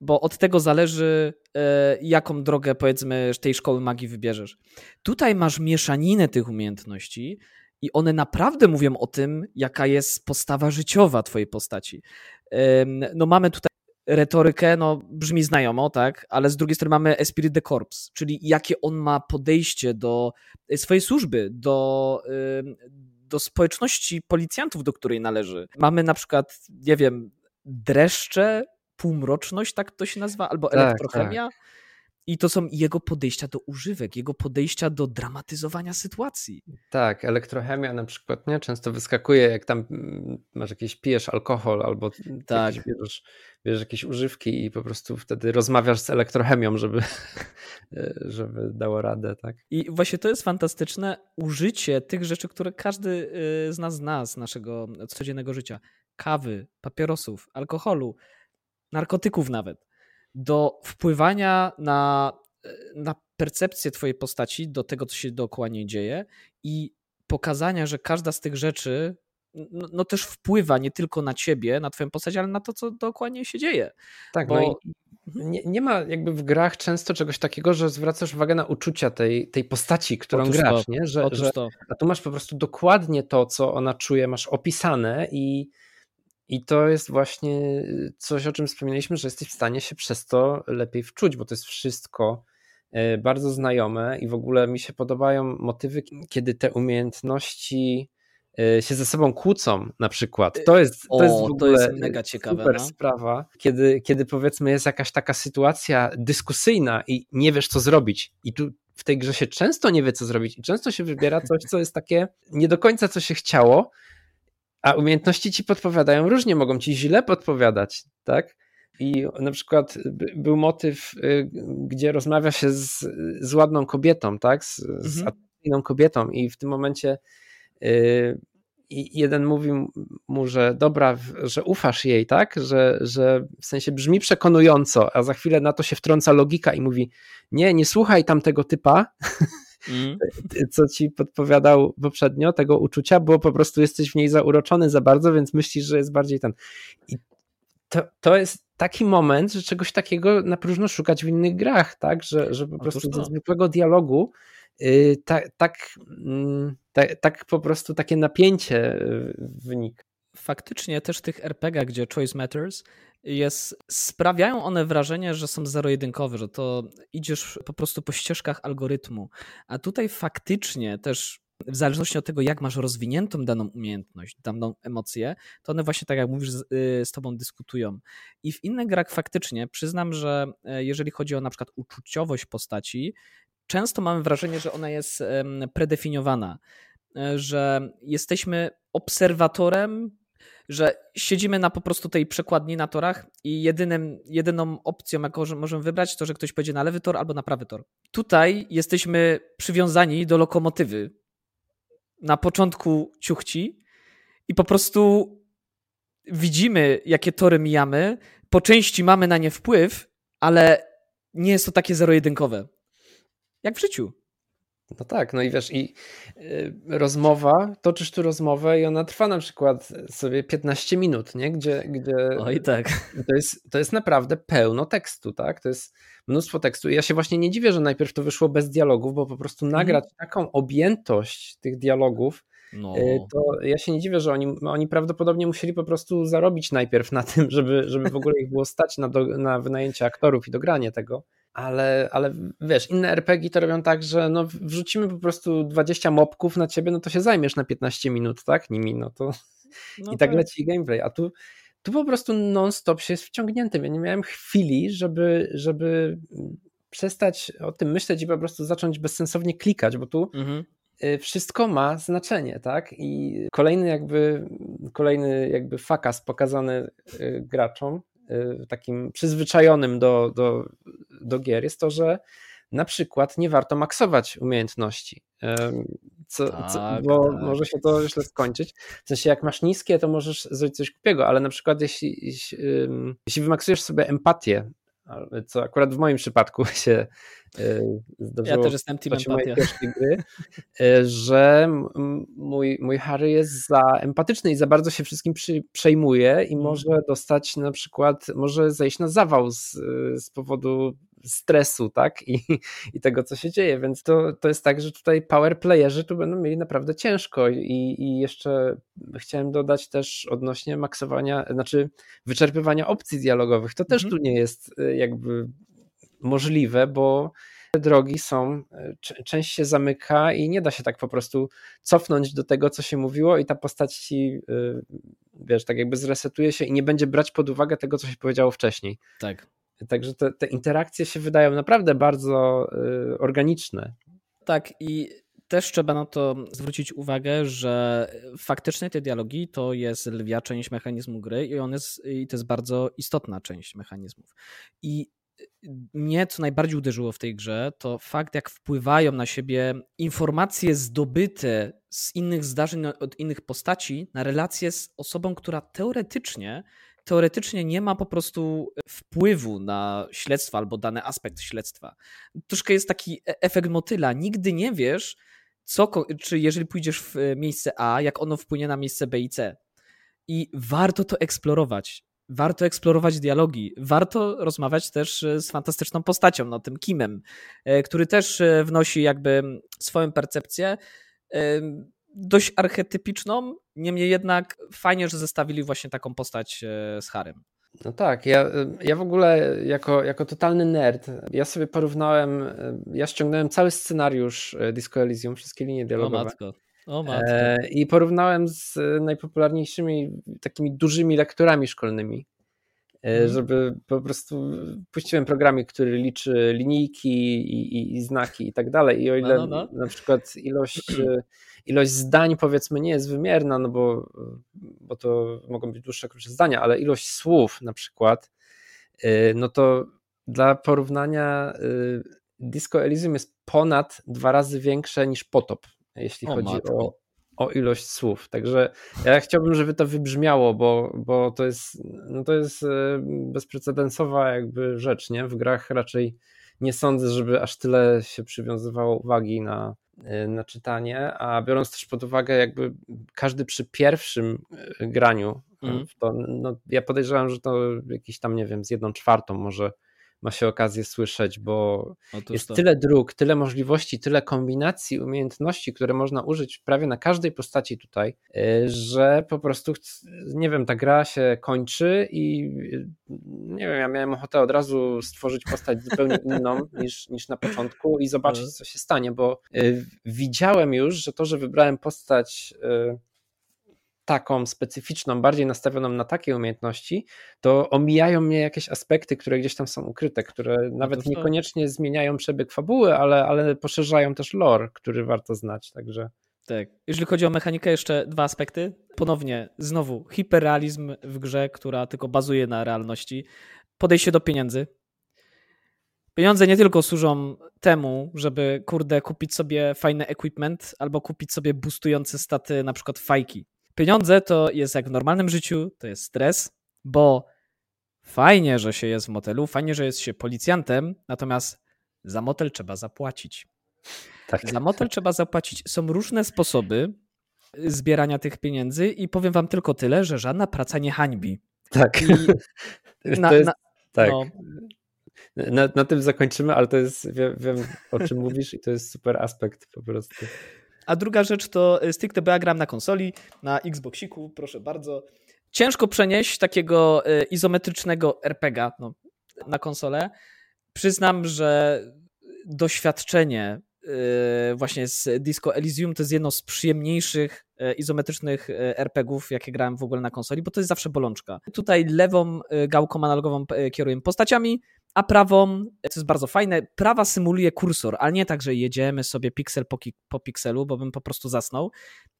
Speaker 2: bo od tego zależy, e, jaką drogę powiedzmy tej szkoły magii wybierzesz. Tutaj masz mieszaninę tych umiejętności i one naprawdę mówią o tym, jaka jest postawa życiowa twojej postaci. No mamy tutaj retorykę, no brzmi znajomo, tak, ale z drugiej strony mamy Esprit de Corps, czyli jakie on ma podejście do e, swojej służby, do, do społeczności policjantów, do której należy. Mamy na przykład, nie wiem, dreszcze, półmroczność, tak to się nazywa, albo tak, elektrochemia. Tak. I to są jego podejścia do używek, jego podejścia do dramatyzowania sytuacji.
Speaker 3: Tak, elektrochemia na przykład nie często wyskakuje, jak tam mm, masz jakieś, pijesz alkohol albo tak. bierzesz, bierzesz jakieś używki i po prostu wtedy rozmawiasz z elektrochemią, żeby, <laughs> żeby dało radę. Tak?
Speaker 2: I właśnie to jest fantastyczne użycie tych rzeczy, które każdy y, z nas zna z naszego codziennego życia. Kawy, papierosów, alkoholu, narkotyków nawet do wpływania na, na percepcję twojej postaci, do tego, co się dookoła niej dzieje i pokazania, że każda z tych rzeczy no, no, też wpływa nie tylko na ciebie, na twoją postać, ale na to, co dookoła niej się dzieje.
Speaker 3: Tak, Bo... no nie, nie, ma jakby w grach często czegoś takiego, że zwracasz uwagę na uczucia tej, tej postaci, którą Otóż grasz, to. nie? Że, że, a tu masz po prostu dokładnie to, co ona czuje, masz opisane i i to jest właśnie y, coś, o czym wspomnieliśmy, że jesteś w stanie się przez to lepiej wczuć, bo to jest wszystko y, bardzo znajome i w ogóle mi się podobają motywy, kiedy te umiejętności y, się ze sobą kłócą na przykład. To jest, to o, jest w ogóle to jest mega ciekawe, super no? sprawa, kiedy, kiedy powiedzmy jest jakaś taka sytuacja dyskusyjna i nie wiesz co zrobić i tu w tej grze się często nie wie co zrobić i często się wybiera coś, co jest takie nie do końca co się chciało, a umiejętności ci podpowiadają różnie, mogą ci źle podpowiadać, tak? I na przykład był motyw, y, gdzie rozmawia się z, z ładną kobietą, tak? Z, mhm. z atrakcyjną kobietą, i w tym momencie y, jeden mówi mu, że dobra, że ufasz jej, tak? Że, że w sensie brzmi przekonująco, a za chwilę na to się wtrąca logika i mówi: Nie, nie słuchaj tamtego typa, <laughs> mm. co ci podpowiadał poprzednio, tego uczucia, bo po prostu jesteś w niej zauroczony za bardzo, więc myślisz, że jest bardziej ten. I to, to jest taki moment, że czegoś takiego na próżno szukać w innych grach, tak? Że, że po prostu ze zwykłego dialogu tak, tak, tak, tak po prostu takie napięcie wynika.
Speaker 2: Faktycznie też tych RPG, gdzie choice matters, jest, sprawiają one wrażenie, że są zero-jedynkowe, że to idziesz po prostu po ścieżkach algorytmu. A tutaj faktycznie też w zależności od tego, jak masz rozwiniętą daną umiejętność, daną emocję, to one właśnie tak jak mówisz, z, y, z tobą dyskutują. I w innych grach faktycznie przyznam, że e, jeżeli chodzi o na przykład uczuciowość postaci, często mamy wrażenie, że ona jest predefiniowana, e, że jesteśmy obserwatorem że siedzimy na po prostu tej przekładni na torach i jedynym, jedyną opcją, jaką możemy wybrać, to, że ktoś pojedzie na lewy tor albo na prawy tor. Tutaj jesteśmy przywiązani do lokomotywy na początku ciuchci i po prostu widzimy, jakie tory mijamy, po części mamy na nie wpływ, ale nie jest to takie zero-jedynkowe. Jak w życiu.
Speaker 3: No tak, no i wiesz, i y, rozmowa, toczysz tu rozmowę i ona trwa na przykład sobie 15 minut, nie? Gdzie, gdzie
Speaker 2: Oj tak.
Speaker 3: To jest, to jest naprawdę pełno tekstu, tak? To jest mnóstwo tekstu. I ja się właśnie nie dziwię, że najpierw to wyszło bez dialogów, bo po prostu mhm. nagrać mm. taką objętość tych dialogów, no. Y, to ja się nie dziwię, że oni, oni prawdopodobnie musieli po prostu zarobić najpierw na tym, żeby, żeby w ogóle ich było stać na, do, na wynajęcie aktorów i dogranie tego ale, ale wiesz, inne RPG to robią tak, że no wrzucimy po prostu 20 mopków na ciebie, no to się zajmiesz na 15 minut, tak, nimi, no to <laughs> no i tak, tak leci gameplay, a tu, tu po prostu non-stop się jest wciągniętym. Ja nie miałem chwili, żeby, żeby przestać o tym myśleć i po prostu zacząć bezsensownie klikać, bo tu mhm. Y, wszystko ma znaczenie, tak? I kolejny jakby kolejny jakby fakas pokazany y, graczom takim przyzwyczajonym do, do, do gier jest to, że na przykład nie warto maksować umiejętności. Co, tak, co, bo tak. może się to źle skończyć. W sensie, jak masz niskie, to możesz zrobić coś głupiego, ale na przykład, jeśli, jeśli, jeśli wymaksujesz sobie empatię, co akurat w moim przypadku <laughs> się
Speaker 2: y, zdarzyło. Ja też jestem team empatia.
Speaker 3: Gry, y, że mój, mój Harry jest za empatyczny i za bardzo się wszystkim przy, przejmuje i mm. może dostać na przykład, może zejść na zawał z, z powodu stresu, tak? I, i tego, co się dzieje. Więc to, to jest tak, że tutaj power playerzy tu będą mieli naprawdę ciężko. I, i jeszcze chciałem dodać też odnośnie maksowania, znaczy wyczerpywania opcji dialogowych. To też mhm. tu nie jest y, jakby możliwe, bo te drogi są, y, część się zamyka i nie da się tak po prostu cofnąć do tego, co się mówiło i ta postać ci, y, wiesz, tak jakby zresetuje się i nie będzie brać pod uwagę tego, co się powiedziało wcześniej.
Speaker 2: Tak.
Speaker 3: Także te, te interakcje się wydają naprawdę bardzo y, organiczne.
Speaker 2: Tak, i też trzeba na to zwrócić uwagę, że faktycznie te dialogi to jest lwia część mechanizmu gry i, on jest, i to jest bardzo istotna część mechanizmów. I mnie co najbardziej uderzyło w tej grze, to fakt, jak wpływają na siebie informacje zdobyte z innych zdarzeń, od innych postaci, na relacje z osobą, która teoretycznie teoretycznie nie ma po prostu wpływu na śledztwo albo dany aspekt śledztwa. Troszkę jest taki e, efekt motyla. Nigdy nie wiesz, co, czy jeżeli pójdziesz w e, miejsce A, jak ono wpłynie na miejsce B i C. I warto to eksplorować. Warto eksplorować dialogi, warto rozmawiać też e, z fantastyczną postacią, no tym Kimem, który też wnosi jakby swoją percepcję dość archetypiczną, niemniej jednak fajnie, że zestawili właśnie taką postać e, z Harem.
Speaker 3: No tak, ja, ja w ogóle jako, jako totalny nerd, ja sobie porównałem, e, ja ściągnąłem cały scenariusz e, Disco Elysium, wszystkie linie dialogowe.
Speaker 2: O matko. O matko.
Speaker 3: I porównałem z najpopularniejszymi takimi dużymi lekturami szkolnymi, mm. żeby po prostu puściłem programik, który liczy linijki i, i, i znaki i tak dalej i o ile no, no, no. na przykład ilość <clears throat> ilość zdań powiedzmy nie jest wymierna, no bo, bo to mogą być dłuższe, krótsze zdania, ale ilość słów na przykład, y, no to dla porównania Disco Elysium jest ponad dwa razy większe niż Potop, jeśli o, chodzi o, o ilość słów. Także ja chciałbym, żeby to wybrzmiało, bo, bo to jest, no to jest y, bezprecedensowa jakby rzecz, nie? W grach raczej nie sądzę, żeby aż tyle się przywiązywało uwagi na, Y, na czytanie, a biorąc też pod uwagę, jakby każdy przy pierwszym y, graniu, mm. to, no, ja podejrzewam, że to jakiś tam, nie wiem, z jedną czwartą może, ma się okazję słyszeć, bo Otóż jest to. tyle dróg, tyle możliwości, tyle kombinacji umiejętności, które można użyć prawie na każdej postaci tutaj, y, że po prostu, nie wiem, ta gra się kończy i y, nie wiem, ja miałem ochotę od razu stworzyć postać zupełnie <laughs> inną niż, niż na początku i zobaczyć, mhm. co się stanie, bo widziałem już, że to, że wybrałem postać taką specyficzną, bardziej nastawioną na takie umiejętności, to omijają mnie jakieś aspekty, które gdzieś tam są ukryte, które no nawet niekoniecznie zmieniają przebieg fabuły, ale, ale poszerzają też lore, który warto znać, także...
Speaker 2: Tak. Jeżeli chodzi o mechanikę, jeszcze dwa aspekty. Ponownie, znowu, hiperrealizm w grze, która tylko bazuje na realności. Podejście do pieniędzy. Pieniądze nie tylko służą temu, żeby, kurde, kupić sobie fajny equipment albo kupić sobie boostujące staty, na przykład fajki. Pieniądze to jest jak w normalnym życiu, to jest stres, bo fajnie, że się jest w motelu, fajnie, że jest się policjantem, natomiast za motel trzeba zapłacić. Tak. Za motel trzeba zapłacić. Są różne sposoby zbierania tych pieniędzy i powiem wam tylko tyle, że żadna praca nie hańbi.
Speaker 3: Tak. <laughs> Na, jest, na, tak. No. Na, na, tym zakończymy, ale to jest, wiem, wiem o czym mówisz i to jest super aspekt po prostu.
Speaker 2: A druga rzecz to e, stricte, bo ja gram na konsoli, na Xboxiku, proszę bardzo. Ciężko przenieść takiego e, izometrycznego RPGa no, na konsolę. Przyznam, że doświadczenie e, właśnie z Disco Elysium to jest jedno z przyjemniejszych izometrycznych RPGów, jakie grałem w ogóle na konsoli, bo to jest zawsze bolączka. Tutaj lewą gałką analogową kieruję postaciami, a prawą, to jest bardzo fajne, prawa symuluje kursor, ale nie tak, że jedziemy sobie piksel po, po pikselu, bo bym po prostu zasnął,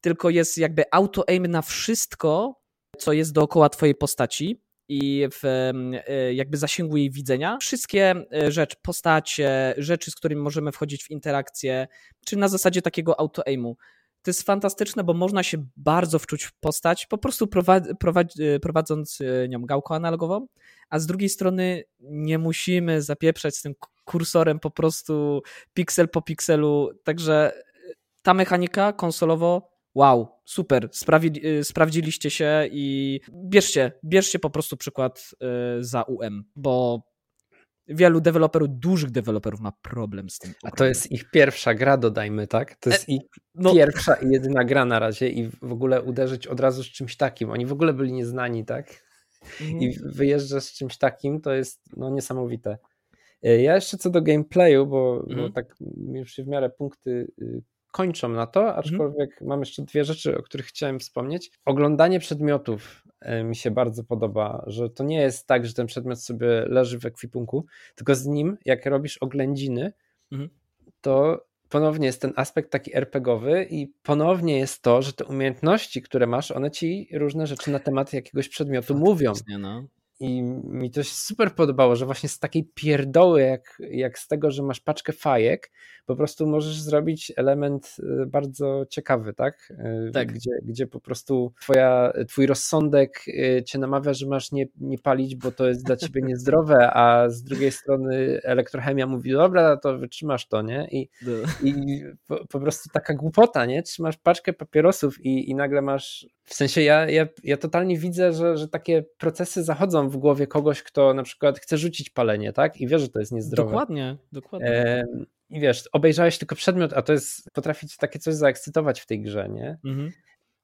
Speaker 2: tylko jest jakby auto-aim na wszystko, co jest dookoła twojej postaci i w e, jakby zasięgu jej widzenia. Wszystkie e, rzeczy, postacie, rzeczy, z którymi możemy wchodzić w interakcję, czy na zasadzie takiego auto-aimu. To jest fantastyczne, bo można się bardzo wczuć w postać, po prostu e, prowadząc nią gałką analogową, a z drugiej strony nie musimy zapieprzać z tym kursorem po prostu piksel po pikselu. Także e, ta mechanika konsolowo, wow, super, Sprawi, e, sprawdziliście się i bierzcie, bierzcie po prostu przykład za UM, bo wielu deweloperów, dużych deweloperów ma problem z tym.
Speaker 3: A to jest ich pierwsza gra, dodajmy, tak? To jest e, ich no. pierwsza i jedyna gra na razie i w ogóle uderzyć od razu z czymś takim. Oni w ogóle byli nieznani, tak? Mhm. I wyjeżdża z czymś takim, to jest no, niesamowite. E, ja jeszcze co do gameplayu, bo, mhm. bo tak już się w miarę punkty y, kończą na to, mhm. aczkolwiek mhm. mam jeszcze dwie rzeczy, o których chciałem wspomnieć. Oglądanie przedmiotów e, mi się bardzo podoba, że to nie jest tak, że ten przedmiot sobie leży w ekwipunku, tylko z nim, jak robisz oględziny, mhm. to ponownie jest ten aspekt taki RPGowy i ponownie jest to, że te umiejętności, które masz, one ci różne rzeczy na temat jakiegoś przedmiotu mówią. No. I mi to się super podobało, że właśnie z takiej pierdoły, jak, jak z tego, że masz paczkę fajek, po prostu możesz zrobić element y, bardzo ciekawy, tak? Y, tak. Gdzie, gdzie po prostu twoja, twój rozsądek y, cię namawia, że masz nie, nie palić, bo to jest dla ciebie niezdrowe, a z drugiej strony elektrochemia mówi, dobra, to wytrzymasz to, nie? I, no. i po, po, prostu taka głupota, nie? Trzymasz paczkę papierosów i, i nagle masz, w sensie ja, ja, ja totalnie widzę, że, że takie procesy zachodzą w głowie kogoś, kto na przykład chce rzucić palenie, tak? I wie, że to jest niezdrowe.
Speaker 2: Dokładnie, dokładnie. E,
Speaker 3: i wiesz, obejrzałeś tylko przedmiot, a to jest, potrafi cię takie coś zaekscytować w tej grze, nie? Mhm.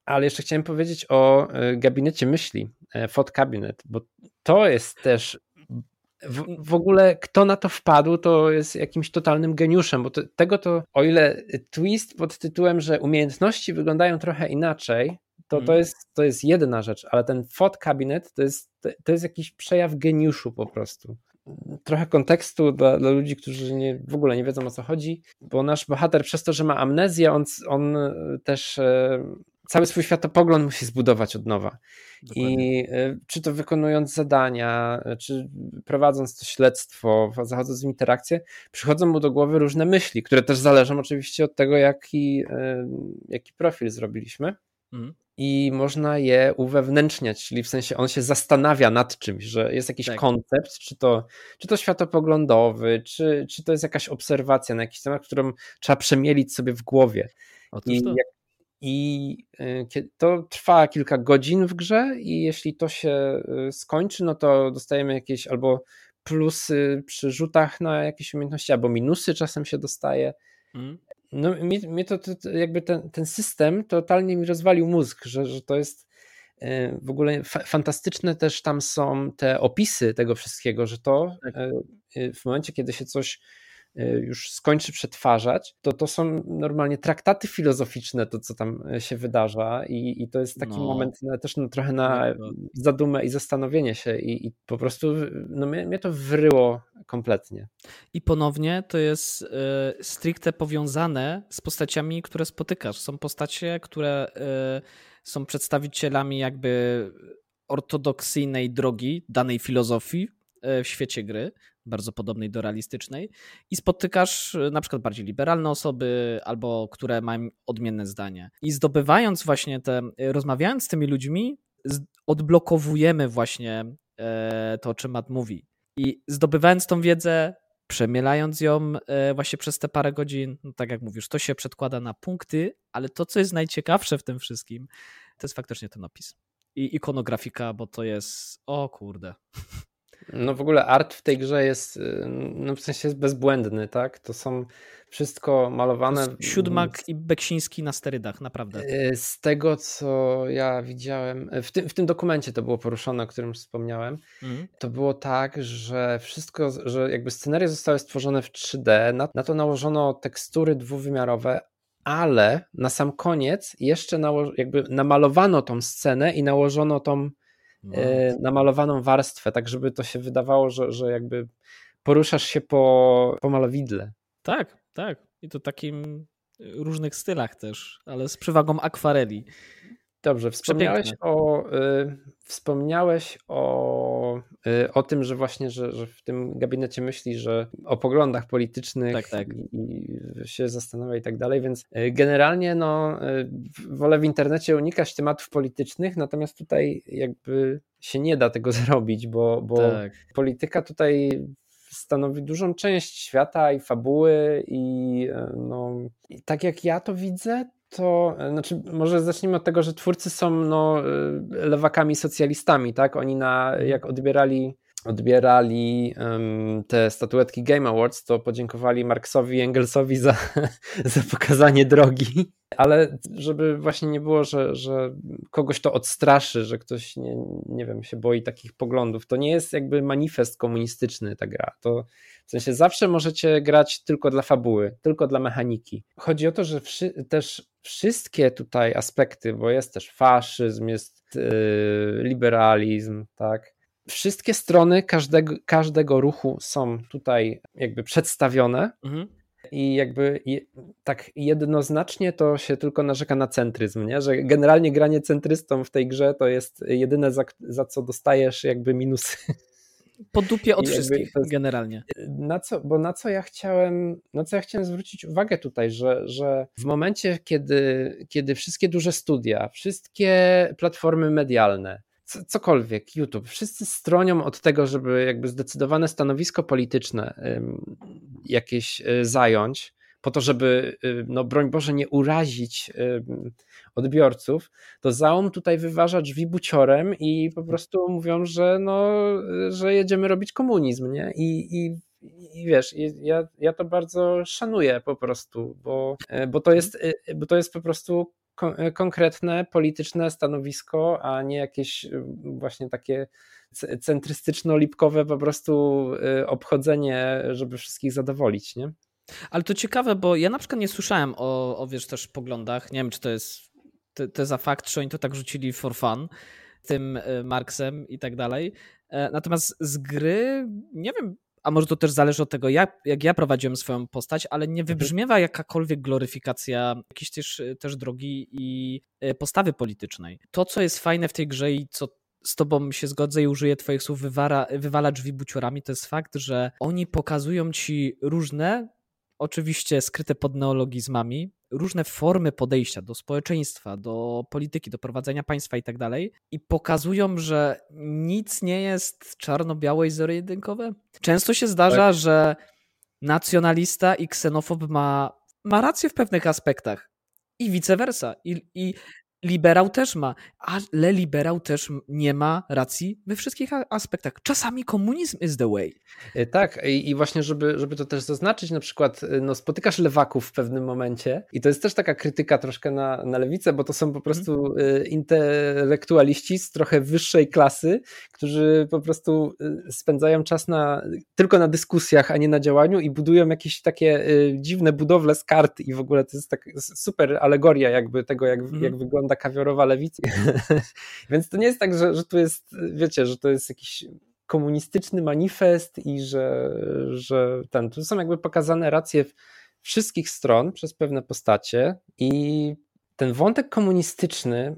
Speaker 3: Ale jeszcze chciałem powiedzieć o e, gabinecie myśli, Fot e, Cabinet, bo to jest też w, w, ogóle kto na to wpadł, to jest jakimś totalnym geniuszem, bo to, tego to, o ile twist pod tytułem, że umiejętności wyglądają trochę inaczej, to, to, mhm. jest, to jest jedna rzecz, ale ten Fot Cabinet to jest, to jest jakiś przejaw geniuszu po prostu trochę kontekstu dla, dla ludzi, którzy nie, w ogóle nie wiedzą o co chodzi, bo nasz bohater przez to, że ma amnezję, on, on też e, cały swój światopogląd musi zbudować od nowa. Dokładnie. I e, czy to wykonując zadania, czy prowadząc to śledztwo, zachodząc w interakcję, przychodzą mu do głowy różne myśli, które też zależą oczywiście od tego, jaki, e, jaki profil zrobiliśmy. Mhm i można je uwewnętrzniać, czyli w sensie on się zastanawia nad czymś, że jest jakiś tak. koncept, czy to, czy to światopoglądowy, czy, czy to jest jakaś obserwacja na jakiś temat, którą trzeba przemielić sobie w głowie. I, jak, I y, to trwa kilka godzin w grze i jeśli to się y, skończy, no to dostajemy jakieś albo plusy przy rzutach na jakieś umiejętności, albo minusy czasem się dostaje. Mm. No mnie, mnie to, to, jakby ten, ten system totalnie mi rozwalił mózg, że, że to jest e, w ogóle fantastyczne też tam są te opisy tego wszystkiego, że to tak. e, w momencie, kiedy się coś już skończy przetwarzać, to to są normalnie traktaty filozoficzne, to co tam y, się wydarza i, i to jest taki no. moment na, też no, trochę na zadumę i zastanowienie się i, i po prostu no, mnie, mnie, to wryło kompletnie.
Speaker 2: I ponownie to jest y, stricte powiązane z postaciami, które spotykasz. Są postacie, które y, są przedstawicielami jakby ortodoksyjnej drogi danej filozofii w świecie gry, bardzo podobnej do realistycznej i spotykasz e, na przykład bardziej liberalne osoby albo które mają odmienne zdanie. I zdobywając właśnie te, e, rozmawiając z tymi ludźmi, odblokowujemy właśnie e, to, czym Matt mówi. I zdobywając tą wiedzę, przemielając ją właśnie przez te parę godzin, no tak jak mówisz, to się przedkłada na punkty, ale to, co jest najciekawsze w tym wszystkim, to jest faktycznie ten opis. I ikonografika, bo to jest, o kurde. <laughs>
Speaker 3: No w ogóle art w tej grze jest, y, no w sensie jest bezbłędny, tak? To są wszystko malowane.
Speaker 2: Siódmak i Beksiński na sterydach, naprawdę.
Speaker 3: Y, z tego, co ja widziałem, w tym, w tym dokumencie to było poruszone, o którym wspomniałem, mhm. to było tak, że wszystko, że jakby scenerie zostały stworzone w 3D, na, na to nałożono tekstury dwuwymiarowe, ale na sam koniec jeszcze nało- jakby namalowano tą scenę i nałożono tą namalowaną warstwę, tak żeby to się wydawało, że, że jakby poruszasz się po, po malowidle.
Speaker 2: Tak, tak. I to takim różnych stylach też, ale z przewagą akwareli.
Speaker 3: Dobrze, wspomniałeś o, y, wspomniałeś o, y, o tym, że właśnie, że, że w tym gabinecie myśli, że o poglądach politycznych tak, tak. I, I, się zastanawia i tak dalej, więc y, generalnie no, y, wolę w internecie unikać tematów politycznych, natomiast tutaj jakby się nie da tego <laughs> zrobić, bo, bo tak. polityka tutaj stanowi dużą część świata i fabuły i no, i tak jak ja to widzę, to znaczy, może zacznijmy od tego, że twórcy są no, lewakami socjalistami, tak? Oni na, mhm. jak odbierali odbierali um, te statuetki Game Awards, to podziękowali Marksowi i Engelsowi za, <laughs> za pokazanie drogi. Ale żeby właśnie nie było, że, że kogoś to odstraszy, że ktoś nie, nie wiem, się boi takich poglądów, to nie jest jakby manifest komunistyczny ta gra. To w sensie zawsze możecie grać tylko dla fabuły, tylko dla mechaniki. Chodzi o to, że wszy też wszystkie tutaj aspekty, bo jest też faszyzm, jest yy, liberalizm, tak. Wszystkie strony każdego, każdego ruchu są tutaj jakby przedstawione. Mhm. I jakby tak jednoznacznie to się tylko narzeka na centryzm, nie? że generalnie granie centrystą w tej grze to jest jedyne, za, za co dostajesz jakby minusy.
Speaker 2: Po dupie od wszystkich jest, generalnie.
Speaker 3: Na co, bo na co ja chciałem, na co ja chciałem zwrócić uwagę tutaj, że, że w momencie, kiedy, kiedy wszystkie duże studia, wszystkie platformy medialne, cokolwiek, YouTube, wszyscy stronią od tego, żeby jakby zdecydowane stanowisko polityczne jakieś y, zająć, po to, żeby, y, no broń Boże, nie urazić odbiorców, to Zaum tutaj wyważa drzwi buciorem i po prostu mówią, że, no, że jedziemy robić komunizm, nie? I, i i wiesz, ja, ja to bardzo szanuję po prostu, bo, e, bo, to jest, e, bo to jest po prostu konkretne polityczne stanowisko, a nie jakieś właśnie takie centrystyczno-lipkowe po prostu obchodzenie, żeby wszystkich zadowolić, nie?
Speaker 2: Ale to ciekawe, bo ja na przykład nie słyszałem o, o wiesz, też poglądach. Nie wiem, czy to jest te, te za fakt, czy oni to tak rzucili for fun, tym e, Marksem i tak dalej. E, natomiast z gry, nie wiem, a może to też zależy od tego, jak, jak ja prowadziłem swoją postać, ale nie mhm. wybrzmiewa jakakolwiek gloryfikacja jakiejś też, też drogi i e, postawy politycznej. To, co jest fajne w tej grze i co z tobą się zgodzę i użyję twoich słów, wywala, wywala drzwi buciorami, to jest fakt, że oni pokazują ci różne oczywiście skryte pod neologizmami, różne formy podejścia do społeczeństwa, do polityki, do prowadzenia państwa i tak dalej i pokazują, że nic nie jest czarno-białe i zero-jedynkowe. Często się zdarza, tak. że nacjonalista i ksenofob ma, ma rację w pewnych aspektach i vice versa. I, i liberał też ma, ale liberał też nie ma racji we wszystkich aspektach. Czasami komunizm is the way.
Speaker 3: E, tak, i właśnie, żeby, żeby to też zaznaczyć, na przykład e, no, spotykasz lewaków w pewnym momencie i to jest też taka krytyka troszkę na, na lewicę, bo to są po mhm. prostu mm. intelektualiści z trochę wyższej klasy, którzy po prostu spędzają czas na, tylko na dyskusjach, a nie na działaniu i budują jakieś takie dziwne budowle z kart i w ogóle to jest tak super alegoria jakby tego, jak, mm. jak wygląda kawiorowa lewica. <laughs> Więc to nie jest tak, że, że tu jest, wiecie, że to jest jakiś komunistyczny manifest i że, że ten, tu są jakby pokazane racje wszystkich stron przez pewne postacie i ten wątek komunistyczny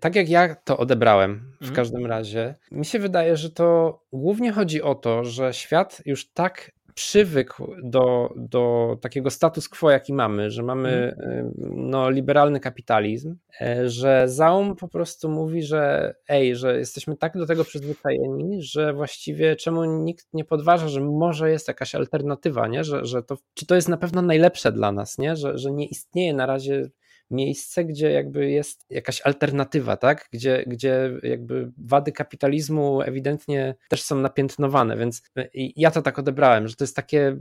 Speaker 3: tak jak ja to odebrałem w mm. każdym razie, mi się wydaje, że to głównie chodzi o to, że świat już tak przywykł do, do takiego status quo, jaki mamy, że mamy mm. no, liberalny kapitalizm, e, że Zaum po prostu mówi, że ej, że jesteśmy tak do tego przyzwyczajeni, że właściwie czemu nikt nie podważa, że może jest jakaś alternatywa, nie? Że, że to, czy to jest na pewno najlepsze dla nas, nie? Że, że nie istnieje na razie miejsce, gdzie jakby jest jakaś alternatywa, tak? Gdzie, gdzie jakby wady kapitalizmu ewidentnie też są napiętnowane, więc ja to tak odebrałem, że to jest takie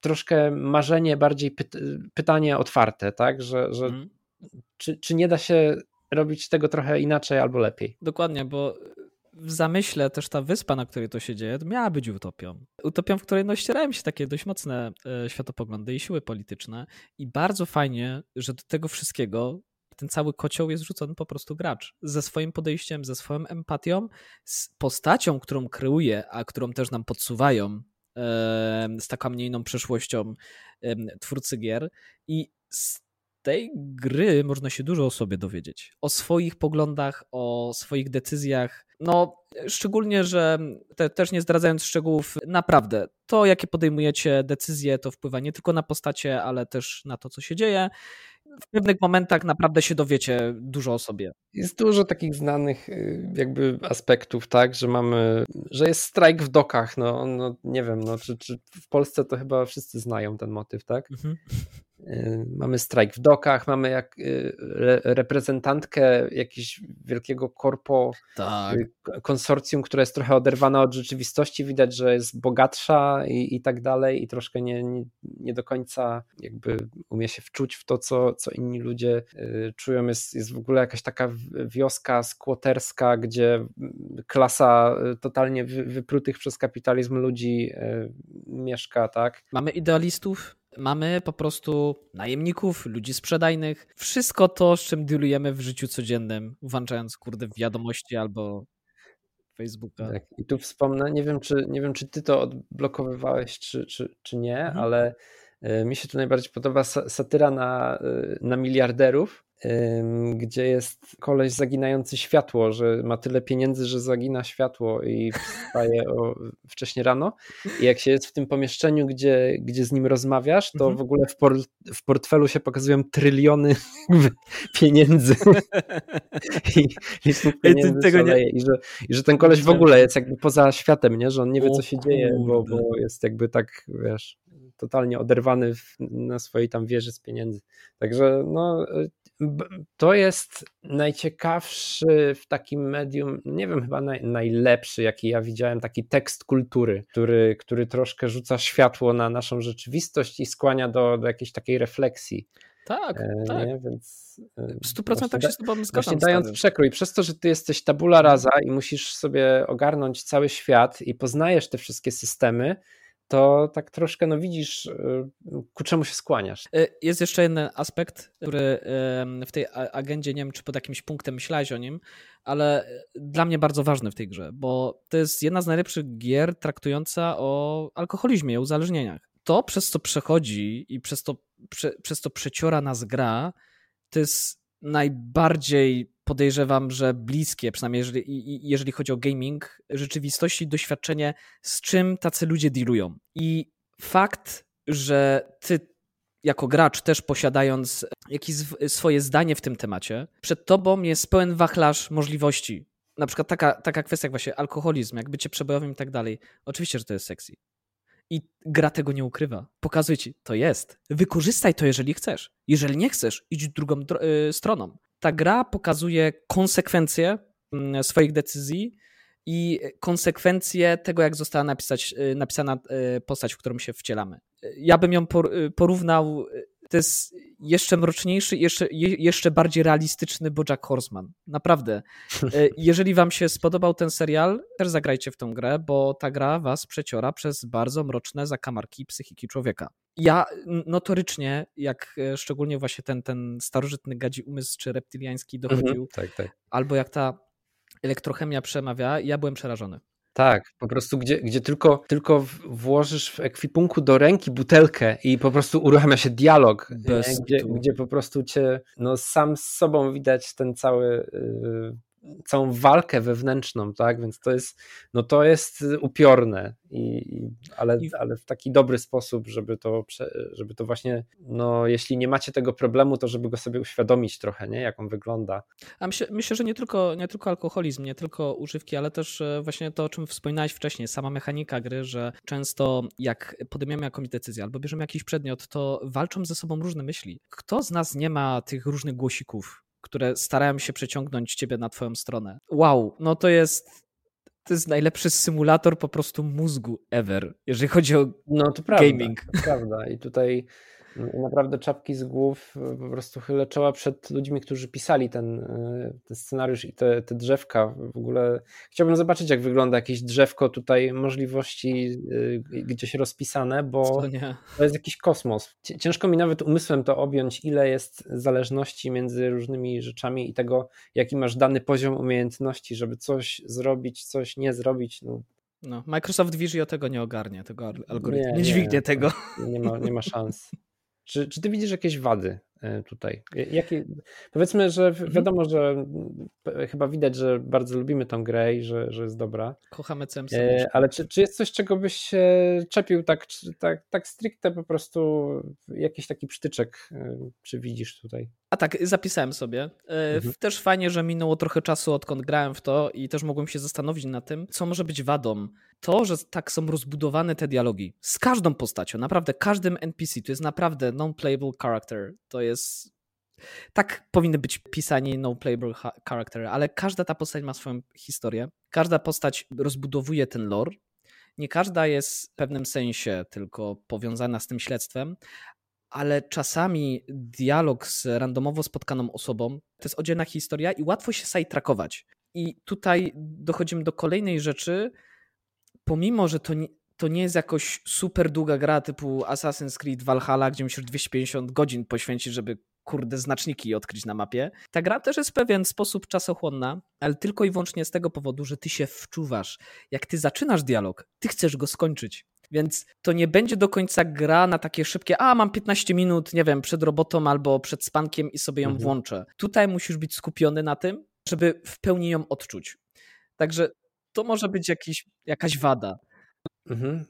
Speaker 3: troszkę marzenie, bardziej pytanie otwarte, tak? Że, że mm. czy, czy nie da się robić tego trochę inaczej albo lepiej?
Speaker 2: Dokładnie, bo w zamyśle też ta wyspa, na której to się dzieje, miała być utopią. Utopią, w której no, ścierają się takie dość mocne e, światopoglądy i siły polityczne. I bardzo fajnie, że do tego wszystkiego ten cały kocioł jest rzucony po prostu gracz. Ze swoim podejściem, ze swoją empatią, z postacią, którą kreuje, a którą też nam podsuwają e, z taką mniejną przeszłością e, twórcy gier. I z tej gry można się dużo o sobie dowiedzieć. O swoich poglądach, o swoich decyzjach. No, szczególnie, że te, też nie zdradzając szczegółów, naprawdę to, jakie podejmujecie decyzje, to wpływa nie tylko na postacie, ale też na to, co się dzieje. W pewnych momentach naprawdę się dowiecie dużo o sobie.
Speaker 3: Jest dużo takich znanych y, jakby aspektów, tak, że mamy, że jest strajk w dokach, no, no nie wiem, no, czy, czy w Polsce to chyba wszyscy znają ten motyw, tak? Mhm. Y, mamy strajk w dokach, mamy jak y, reprezentantkę jakiegoś wielkiego korpo, tak. Y, konsorcjum, które jest trochę oderwane od rzeczywistości, widać, że jest bogatsza i, i tak dalej i troszkę nie, nie, nie do końca jakby umie się wczuć w to, co, co inni ludzie czują. Jest, jest w ogóle jakaś taka wioska skłoterska, gdzie klasa totalnie wyprutych przez kapitalizm ludzi mieszka, tak?
Speaker 2: Mamy idealistów, Mamy po prostu najemników, ludzi sprzedajnych, wszystko to, z czym dealujemy w życiu codziennym, włączając kurde wiadomości albo Facebooka. Tak.
Speaker 3: I tu wspomnę, nie wiem, czy, nie wiem, czy ty to odblokowywałeś, czy, czy, czy nie, mhm. ale y, mi się tu najbardziej podoba satyra na, y, na miliarderów, gdzie jest koleś zaginający światło, że ma tyle pieniędzy, że zagina światło i wstaje o, wcześnie rano. I jak się jest w tym pomieszczeniu, gdzie, gdzie z nim rozmawiasz, to mhm. w ogóle w, por, w portfelu się pokazują tryliony pieniędzy. <laughs> I, i pieniędzy tego nie... I, że, I że ten koleś w ogóle jest jakby poza światem, nie? że on nie wie, co się dzieje, bo, bo jest jakby tak, wiesz, totalnie oderwany w, na swojej tam wieży z pieniędzy. Także no, to jest najciekawszy w takim medium, nie wiem, chyba naj, najlepszy, jaki ja widziałem, taki tekst kultury, który, który troszkę rzuca światło na naszą rzeczywistość i skłania do, do jakiejś takiej refleksji.
Speaker 2: Tak, e, tak. Nie? Więc, e, w 100% tak się z tobą zgadzam.
Speaker 3: Właśnie dając przekrój, przez to, że ty jesteś tabula rasa i musisz sobie ogarnąć cały świat i poznajesz te wszystkie systemy, to tak troszkę, no widzisz, y, ku czemu się skłaniasz.
Speaker 2: Y, jest jeszcze jeden aspekt, który w tej agendzie, nie wiem, czy pod jakimś punktem myślałeś o nim, ale dla mnie bardzo ważny w tej grze, bo to jest jedna z najlepszych gier traktująca o alkoholizmie, o uzależnieniach. To, przez co przechodzi i przez to, prze, przez to przeciora nas gra, to jest najbardziej podejrzewam, że bliskie, przynajmniej jeżeli, jeżeli chodzi o gaming, rzeczywistości, doświadczenie, z czym tacy ludzie dealują. I fakt, że ty jako gracz też posiadając jakieś swoje zdanie w tym temacie, przed tobą jest pełen wachlarz możliwości. Na przykład taka, taka kwestia jak właśnie alkoholizm, jak bycie przebojowym i tak dalej. Oczywiście, że to jest sexy. I gra tego nie ukrywa. Pokazuje ci, to jest. Wykorzystaj to, jeżeli chcesz. Jeżeli nie chcesz, idź drugą y, stroną. Ta gra pokazuje konsekwencje mm, swoich decyzji i konsekwencje tego, jak została napisać, napisana postać, w którą się wcielamy. Ja bym ją porównał to jest jeszcze mroczniejszy, jeszcze, jeszcze bardziej realistyczny Bojack Horseman. Naprawdę. <laughs> E, jeżeli wam się spodobał ten serial, też zagrajcie w tą grę, bo ta gra was przeciora przez bardzo mroczne zakamarki psychiki człowieka. Ja notorycznie, jak e, szczególnie właśnie ten, ten starożytny gadzi umysł czy reptyliański dochodził, mhm,
Speaker 3: tak, tak.
Speaker 2: albo jak ta elektrochemia przemawia, ja byłem przerażony.
Speaker 3: Tak, po prostu gdzie, gdzie tylko, tylko włożysz w ekwipunku do ręki butelkę i po prostu uruchamia się dialog, gdzie, gdzie po prostu cię no, sam z sobą widać ten cały y, całą walkę wewnętrzną, tak? Więc to jest, no to jest upiorne, i, ale, ale w taki dobry sposób, żeby to, żeby to właśnie, no jeśli nie macie tego problemu, to żeby go sobie uświadomić trochę, nie? Jak on wygląda.
Speaker 2: A myślę, myślę że nie tylko, nie tylko alkoholizm, nie tylko używki, ale też e, właśnie to, o czym wspominałeś wcześniej, sama mechanika gry, że często jak podejmiemy jakąś decyzję albo bierzemy jakiś przedmiot, to walczą ze sobą różne myśli. Kto z nas nie ma tych różnych głosików? Które starają się przeciągnąć ciebie na twoją stronę. Wow, no to jest to jest najlepszy symulator po prostu mózgu ever, jeżeli chodzi o no, to prawda, gaming.
Speaker 3: To prawda. I tutaj naprawdę czapki z głów e, po prostu chylę czoła przed ludźmi, którzy pisali ten, e, ten scenariusz i te, te drzewka. W ogóle chciałbym zobaczyć, jak wygląda jakieś drzewko tutaj, możliwości e, gdzieś rozpisane, bo to jest jakiś kosmos. Ciężko mi nawet umysłem to objąć, ile jest zależności między różnymi rzeczami i tego, jaki masz dany poziom umiejętności, żeby coś zrobić, coś nie zrobić. No,
Speaker 2: no, Microsoft Visio tego nie ogarnie, tego algorytmu. Nie, nie dźwignie tego.
Speaker 3: Nie ma, nie ma szans. Czy, czy ty widzisz jakieś wady tutaj? Jakie, powiedzmy, że mhm. wiadomo, że chyba widać, że bardzo lubimy tą grę i że, że jest dobra.
Speaker 2: Kochamy CMC.
Speaker 3: E, ale czy, czy jest coś, czego byś się czepił tak, tak, tak stricte po prostu jakiś taki przytyczek, e, czy widzisz tutaj?
Speaker 2: A tak, zapisałem sobie. Mhm. Też fajnie, że minęło trochę czasu, odkąd grałem w to i też mogłem się zastanowić nad tym, co może być wadą to, że tak są rozbudowane te dialogi z każdą postacią, naprawdę każdym NPC, to jest naprawdę non-playable character, to jest tak powinny być pisani no-playable character, ale każda ta postać ma swoją historię, każda postać rozbudowuje ten lore, nie każda jest w pewnym sensie tylko powiązana z tym śledztwem, ale czasami dialog z randomowo spotkaną osobą to jest oddzielna historia i łatwo się sidetrackować. I tutaj dochodzimy do kolejnej rzeczy, pomimo, że to nie, to nie jest jakoś super długa gra typu Assassin's Creed Valhalla, gdzie musisz 250 godzin poświęcić, żeby kurde znaczniki odkryć na mapie. Ta gra też jest w pewien sposób czasochłonna, ale tylko i wyłącznie z tego powodu, że ty się wczuwasz. Jak ty zaczynasz dialog, ty chcesz go skończyć. Więc to nie będzie do końca gra na takie szybkie, a mam 15 minut, nie wiem, przed robotą albo przed spankiem i sobie ją mhm. włączę. Tutaj musisz być skupiony na tym, żeby w pełni ją odczuć. Także to może być jakiś, jakaś wada.
Speaker 3: Mhm.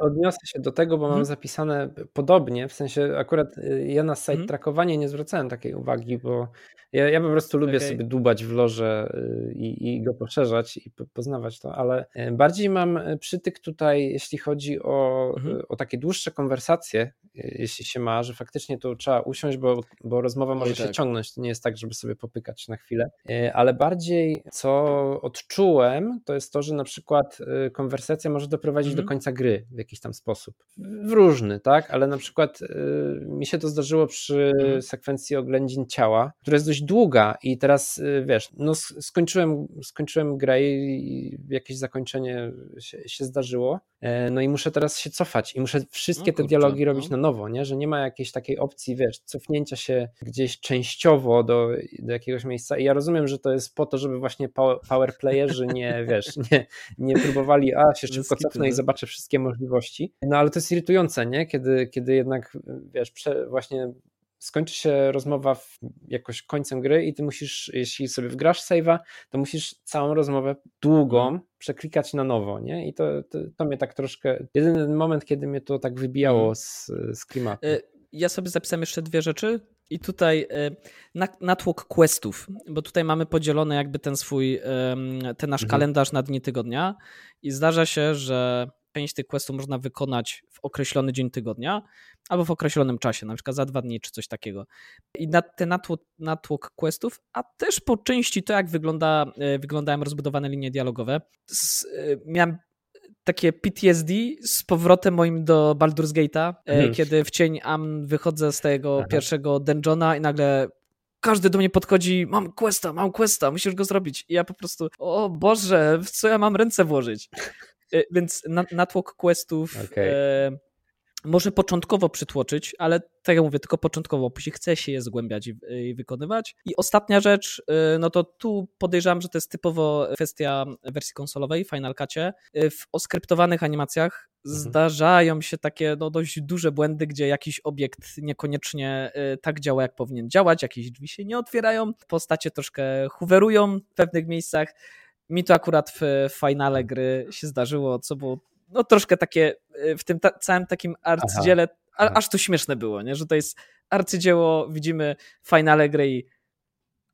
Speaker 3: Odniosę się do tego, bo mam mhm. zapisane podobnie, w sensie akurat y, ja na site mhm. trackowanie nie zwracałem takiej uwagi, bo ja, ja po prostu lubię okay. sobie dubać w loże y, i, i, go poszerzać i poznawać to, ale y, bardziej mam przytyk tutaj, jeśli chodzi o, mhm. o takie dłuższe konwersacje, jeśli się ma, że faktycznie to trzeba usiąść, bo, bo rozmowa może się tak. ciągnąć, to nie jest tak, żeby sobie popykać na chwilę, ale bardziej co odczułem, to jest to, że na przykład konwersacja może doprowadzić do mhm. końca gry w jakiś tam sposób. W różny, tak? Ale na przykład y, mi się to zdarzyło przy mhm. sekwencji oględzin ciała, która jest dość długa i teraz y, wiesz, no skończyłem, skończyłem grę i jakieś zakończenie się, się zdarzyło, e, no i muszę teraz się cofać i muszę wszystkie no, te dialogi no. robić na nowo, nie? Że nie ma jakiejś takiej opcji, wiesz, cofnięcia się gdzieś częściowo do, do jakiegoś miejsca i ja rozumiem, że to jest po to, żeby właśnie power playerzy nie, wiesz, nie, nie próbowali, a się szybko cofnę i zobaczę wszystkie możliwości. No ale to jest irytujące, nie? Kiedy, kiedy jednak, wiesz, prze, właśnie skończy się rozmowa jakoś końcem gry i ty musisz, jeśli sobie wgrasz save'a, to musisz całą rozmowę długą mhm. przeklikać na nowo, nie? I to, to, to mnie tak troszkę, jedyny moment, kiedy mnie to tak wybijało mhm. z, z klimatu. E,
Speaker 2: ja sobie zapisałem jeszcze dwie rzeczy i tutaj e, natłok questów, bo tutaj mamy podzielony jakby ten swój, ten nasz mhm. kalendarz na dni tygodnia i zdarza się, że część tych questów można wykonać w określony dzień tygodnia albo w określonym czasie, na przykład za dwa dni czy coś takiego. I na ten natłok, natłok questów, a też po części to, jak wygląda, e, wyglądają rozbudowane linie dialogowe. Z, e, miałem takie PTSD z powrotem moim do Baldur's Gate'a, hmm. kiedy w cień Am wychodzę z tego Aha. pierwszego dungeona i nagle każdy do mnie podchodzi, mam questa, mam questa, musisz go zrobić. I ja po prostu, o Boże, w co ja mam ręce włożyć? E, więc natłok questów okay. e, może początkowo przytłoczyć, ale tak jak mówię, tylko początkowo, później chce się je zgłębiać i, i, wykonywać. I ostatnia rzecz, y, no to tu podejrzewam, że to jest typowo kwestia wersji konsolowej, Final Cutie. Y, w oskryptowanych animacjach mhm. zdarzają się takie no, dość duże błędy, gdzie jakiś obiekt niekoniecznie y, tak działa, jak powinien działać, jakieś drzwi się nie otwierają, postacie troszkę hoverują w pewnych miejscach. Mi to akurat w finale gry się zdarzyło, co było no troszkę takie w tym ta całym takim arcydziele, a, aż to śmieszne było, nie? że to jest arcydzieło, widzimy finale gry i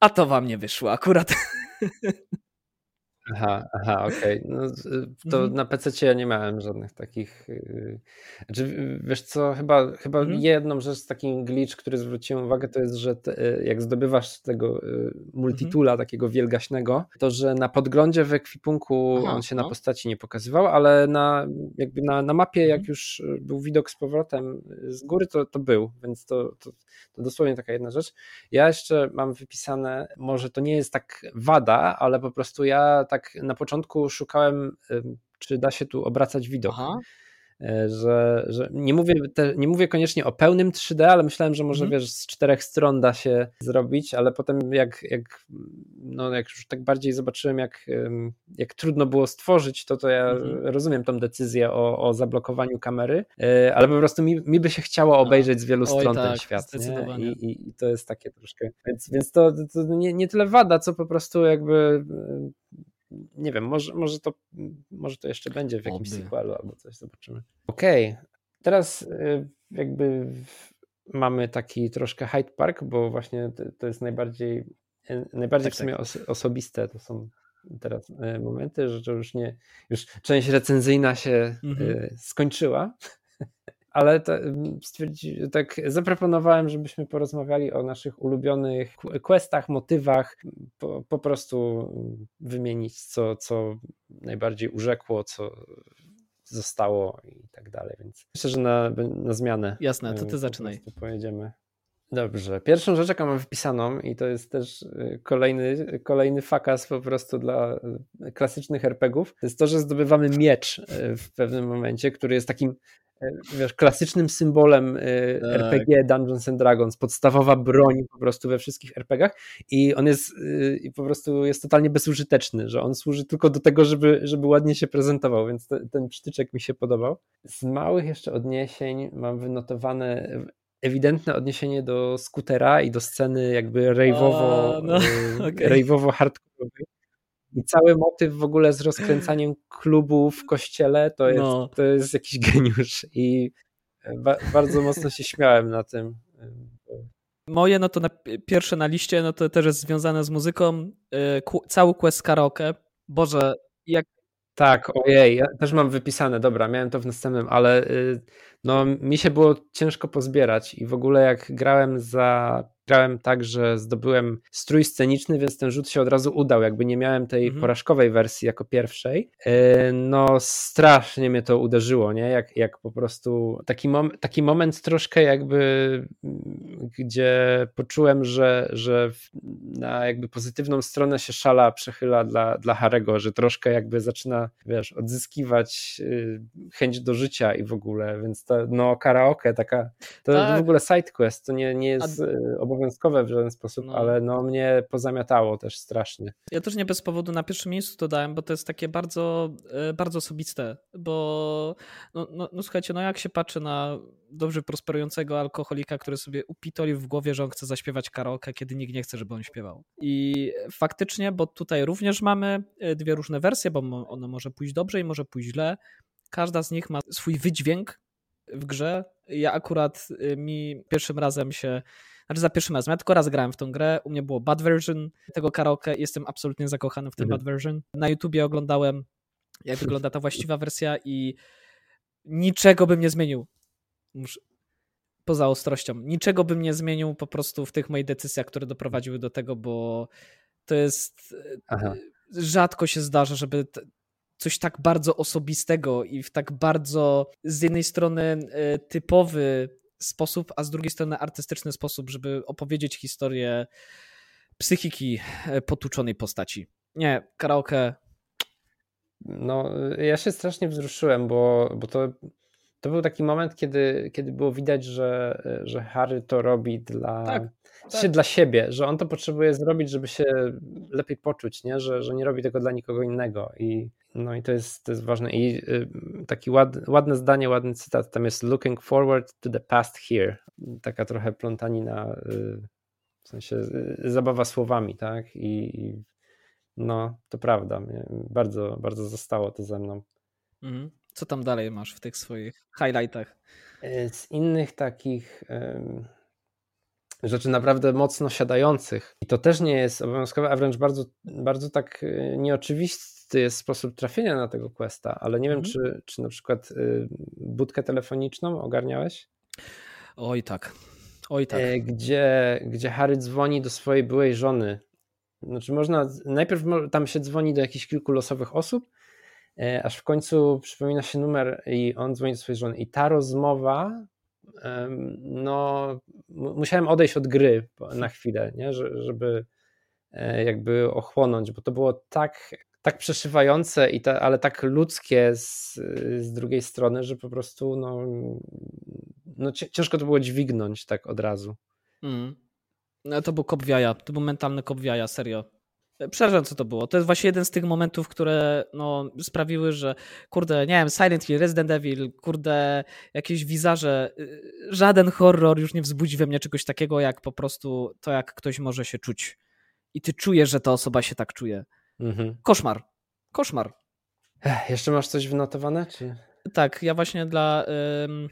Speaker 2: a to wam nie wyszło akurat. <laughs>
Speaker 3: Aha, aha, okej. Okay. No, to mhm. na PC ja nie miałem żadnych takich. Yy... Znaczy, wiesz co, chyba, chyba mhm. jedną rzecz, takim glitch, który zwróciłem uwagę, to jest, że te, y, jak zdobywasz tego y, multitula, mhm. takiego wielgaśnego, to że na podglądzie w ekwipunku aha, on się no. na postaci nie pokazywał, ale na, jakby na, na mapie, jak mhm. już był widok z powrotem z góry, to, to był, więc to, to, to dosłownie taka jedna rzecz. Ja jeszcze mam wypisane, może to nie jest tak wada, ale po prostu ja tak na początku szukałem, czy da się tu obracać widok. Aha. E, że, że nie, mówię te, nie mówię koniecznie o pełnym 3D, ale myślałem, że może mm. wiesz, z czterech stron da się zrobić, ale potem jak, jak, no, jak już tak bardziej zobaczyłem, jak, jak trudno było stworzyć, to to ja mm. rozumiem tą decyzję o, o zablokowaniu kamery, e, ale po prostu mi, mi by się chciało obejrzeć z wielu Oj, stron tak, ten świat. I, I, I, to jest takie troszkę. Więc, więc to, to nie, nie tyle wada, co po prostu jakby nie wiem, może, może, to, może to jeszcze będzie w jakimś Oby. sequelu albo coś, zobaczymy. Okej, okay. teraz y, jakby mamy taki troszkę Hyde Park, bo właśnie to jest najbardziej, y, najbardziej tak, w sumie tak. osobiste to są teraz y, momenty, że to już nie, już część recenzyjna się mhm. skończyła, ale stwierdzi, tak zaproponowałem, żebyśmy porozmawiali o naszych ulubionych questach, motywach, po, po prostu wymienić, co, co najbardziej urzekło, co zostało i tak dalej. Więc myślę, że na, na zmianę.
Speaker 2: Jasne, to ty zaczynaj.
Speaker 3: Pojedziemy. Dobrze. Pierwszą rzecz, jaką mam wypisaną, i to jest też y, kolejny, kolejny fakas po prostu dla y, klasycznych RPGów, to jest to, że zdobywamy miecz y, w pewnym momencie, który jest takim wiesz, klasycznym symbolem tak. RPG Dungeons and Dragons, podstawowa broń po prostu we wszystkich RPGach i on jest i po prostu jest totalnie bezużyteczny, że on służy tylko do tego, żeby, żeby ładnie się prezentował, więc te, ten przytyczek mi się podobał. Z małych jeszcze odniesień mam wynotowane ewidentne odniesienie do skutera i do sceny jakby rave'owo, no, <laughs> okay. rave'owo i cały motyw w ogóle z rozkręcaniem klubu w kościele to jest, no. to jest jakiś geniusz i ba bardzo mocno się śmiałem na tym.
Speaker 2: Moje, no to na, pierwsze na liście, no to też jest związane z muzyką. Y, cały quest karaoke. Boże, jak.
Speaker 3: Tak, ojej, ja też mam wypisane, dobra, miałem to w następnym, ale y, no mi się było ciężko pozbierać i w ogóle jak grałem za grałem tak, że zdobyłem strój sceniczny, więc ten rzut się od razu udał, jakby nie miałem tej mhm. porażkowej wersji jako pierwszej. E, no strasznie mnie to uderzyło, nie? Jak, jak po prostu taki, mom taki moment troszkę jakby, mm, gdzie poczułem, że, że na jakby pozytywną stronę się szala przechyla dla, dla Harego, że troszkę jakby zaczyna, wiesz, odzyskiwać y, chęć do życia i w ogóle, więc to, no karaoke taka, to tak. w ogóle side quest, to nie, nie jest A y, obowiązkowe w żaden sposób, no. ale no mnie pozamiatało też strasznie.
Speaker 2: Ja też nie bez powodu na pierwszym miejscu to dałem, bo to jest takie bardzo, e, bardzo osobiste, bo no, no, no słuchajcie, no jak się patrzy na dobrze prosperującego alkoholika, który sobie upitolił w głowie, że on chce zaśpiewać karaoke, kiedy nikt nie chce, żeby on śpiewał. I faktycznie, bo tutaj również mamy e, dwie różne wersje, bo ono może pójść dobrze i może pójść źle. Każda z nich ma swój wydźwięk w grze. Ja akurat e, mi pierwszym razem się znaczy za pierwszym razem. Ja tylko raz grałem w tą grę. U mnie było bad version tego karaoke. Jestem absolutnie zakochany w tym mhm. bad version. Na YouTubie oglądałem, jak <laughs> wygląda ta właściwa wersja i niczego bym nie zmienił. Muszę, poza ostrością. Niczego bym nie zmienił po prostu w tych moich decyzjach, które doprowadziły do tego, bo to jest. Aha. Rzadko się zdarza, żeby coś tak bardzo osobistego i w tak bardzo z jednej strony e, typowy sposób, a z drugiej strony artystyczny sposób, żeby opowiedzieć historię psychiki e, potłuczonej postaci. Nie, karaoke.
Speaker 3: No, ja się strasznie wzruszyłem, bo, bo to to był taki moment, kiedy, kiedy było widać, że, że Harry to robi dla, tak, tak. dla siebie, że on to potrzebuje zrobić, żeby się lepiej poczuć, nie? Że, że nie robi tego dla nikogo innego. I, no i to jest, to jest ważne. I y, taki ład, ładne zdanie, ładny cytat, tam jest looking forward to the past here. Taka trochę plątanina, y, w sensie y, zabawa słowami, tak? I, i no, to prawda. Bardzo, bardzo zostało to ze mną.
Speaker 2: Mhm. Co tam dalej masz w tych swoich highlightach?
Speaker 3: Z innych takich rzeczy naprawdę mocno siadających. I to też nie jest obowiązkowe, a wręcz bardzo, bardzo tak e, nieoczywisty jest sposób trafienia na tego questa, ale nie wiem, mhm. czy, czy na przykład y, budkę telefoniczną ogarniałeś?
Speaker 2: Oj tak. Oj tak.
Speaker 3: Gdzie, gdzie Harry dzwoni do swojej byłej żony. Znaczy można, najpierw tam się dzwoni do jakichś kilku losowych osób, E, aż w końcu przypomina się numer i on dzwoni do swojej żony. I ta rozmowa, no, musiałem odejść od gry na chwilę, nie? żeby e, jakby ochłonąć, bo to było tak, tak przeszywające, i ta, ale tak ludzkie z, z drugiej strony, że po prostu no, no ciężko to było dźwignąć tak od razu. Mm.
Speaker 2: No, to był kop to był mentalny kop serio. Przerażające co to było. To jest właśnie jeden z tych momentów, które no, sprawiły, że kurde, nie wiem, Silent Hill, Resident Evil, kurde, jakieś wizarze, y, żaden horror już nie wzbudzi we mnie czegoś takiego, jak po prostu to, jak ktoś może się czuć. I ty czujesz, że ta osoba się tak czuje. Mhm. Koszmar. Koszmar.
Speaker 3: Ech, jeszcze masz coś wynotowane? Czy...
Speaker 2: Tak, ja właśnie dla, ym,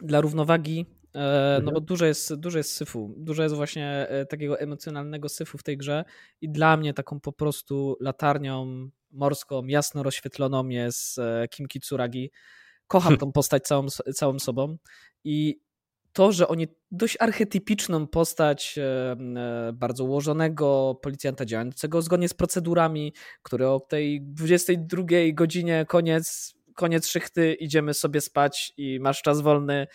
Speaker 2: dla równowagi E, no mhm. bo dużo jest, dużo jest syfu, dużo jest właśnie e, takiego emocjonalnego syfu w tej grze i dla mnie taką po prostu latarnią morską, jasno rozświetloną jest e, Kim Kitsuragi. Kocham <laughs> tą postać całą, całą sobą i to, że oni dość archetypiczną postać bardzo ułożonego policjanta działającego zgodnie z procedurami, który o tej 22 godzinie koniec, koniec szychty, idziemy sobie spać i masz czas wolny,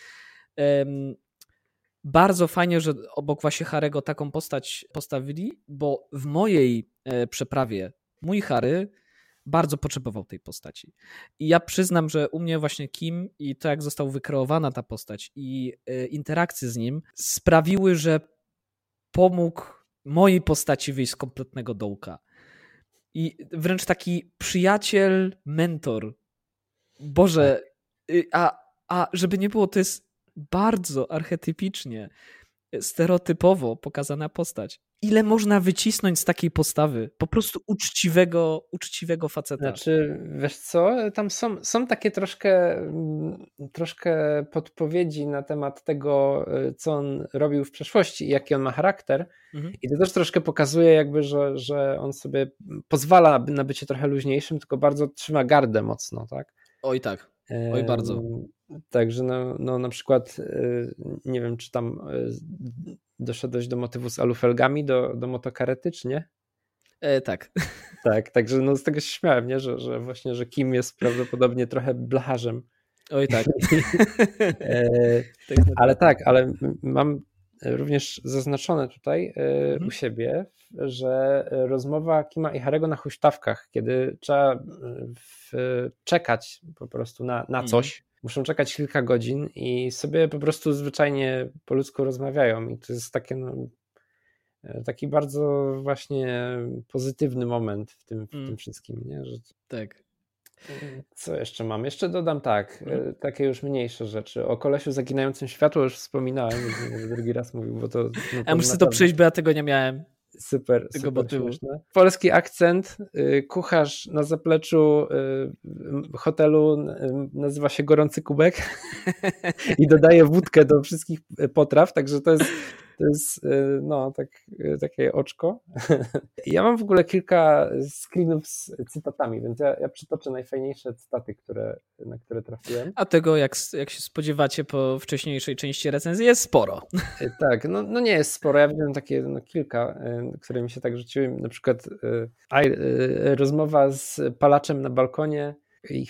Speaker 2: bardzo fajnie, że obok właśnie Harego taką postać postawili, bo w mojej e, przeprawie mój Harry bardzo potrzebował tej postaci. I ja przyznam, że u mnie właśnie Kim i to, jak została wykreowana ta postać i e, interakcje z nim sprawiły, że pomógł mojej postaci wyjść z kompletnego dołka. I wręcz taki przyjaciel, mentor. Boże, tak. y, a, a żeby nie było, to jest bardzo archetypicznie, stereotypowo pokazana postać. Ile można wycisnąć z takiej postawy? Po prostu uczciwego, uczciwego faceta.
Speaker 3: Znaczy, wiesz co, tam są, są takie troszkę, mm, troszkę podpowiedzi na temat tego, y, co on robił w przeszłości i jaki on ma charakter. Mhm. I to też troszkę pokazuje jakby, że, że on sobie pozwala na bycie trochę luźniejszym, tylko bardzo trzyma gardę mocno, tak?
Speaker 2: Oj tak, oj bardzo.
Speaker 3: Także no, no na przykład y, nie wiem, czy tam y, doszedłeś do motywu z alufelgami, do, do motokarety, czy nie?
Speaker 2: E, tak. <laughs>
Speaker 3: Tak, także no z tego się śmiałem, nie? Że, że właśnie, że Kim jest prawdopodobnie trochę blacharzem.
Speaker 2: Oj tak. <laughs>
Speaker 3: e, <laughs> ale tak, ale mam również zaznaczone tutaj e, mhm. u siebie, że rozmowa Kima i Harego na huśtawkach, kiedy trzeba e, w, czekać po prostu na, na mhm. coś, muszą czekać kilka godzin i sobie po prostu zwyczajnie po ludzku rozmawiają i to jest takie no, e, taki bardzo właśnie pozytywny moment w tym, w mm. tym wszystkim, nie? Że...
Speaker 2: Tak.
Speaker 3: Co jeszcze mam? Jeszcze dodam tak, mm. takie już mniejsze rzeczy. O kolesiu zaginającym światło już wspominałem, drugi raz mówił, bo to... No
Speaker 2: to ja muszę to przejść, bo ja tego nie miałem.
Speaker 3: Super, tego super. Polski akcent, y, kucharz na zapleczu y, hotelu y, nazywa się Gorący Kubek <laughs> i dodaje wódkę do wszystkich potraw, także to jest To jest y, no, tak, y, takie oczko. <laughs> Ja mam w ogóle kilka screenów z cytatami, więc ja, ja przytoczę najfajniejsze cytaty, które, na które trafiłem.
Speaker 2: A tego, jak, jak się spodziewacie po wcześniejszej części recenzji, jest sporo. <laughs>
Speaker 3: Y, tak, no, no nie jest sporo. Ja widziałem takie no, kilka, które mi się tak rzuciły. Na przykład rozmowa z palaczem na balkonie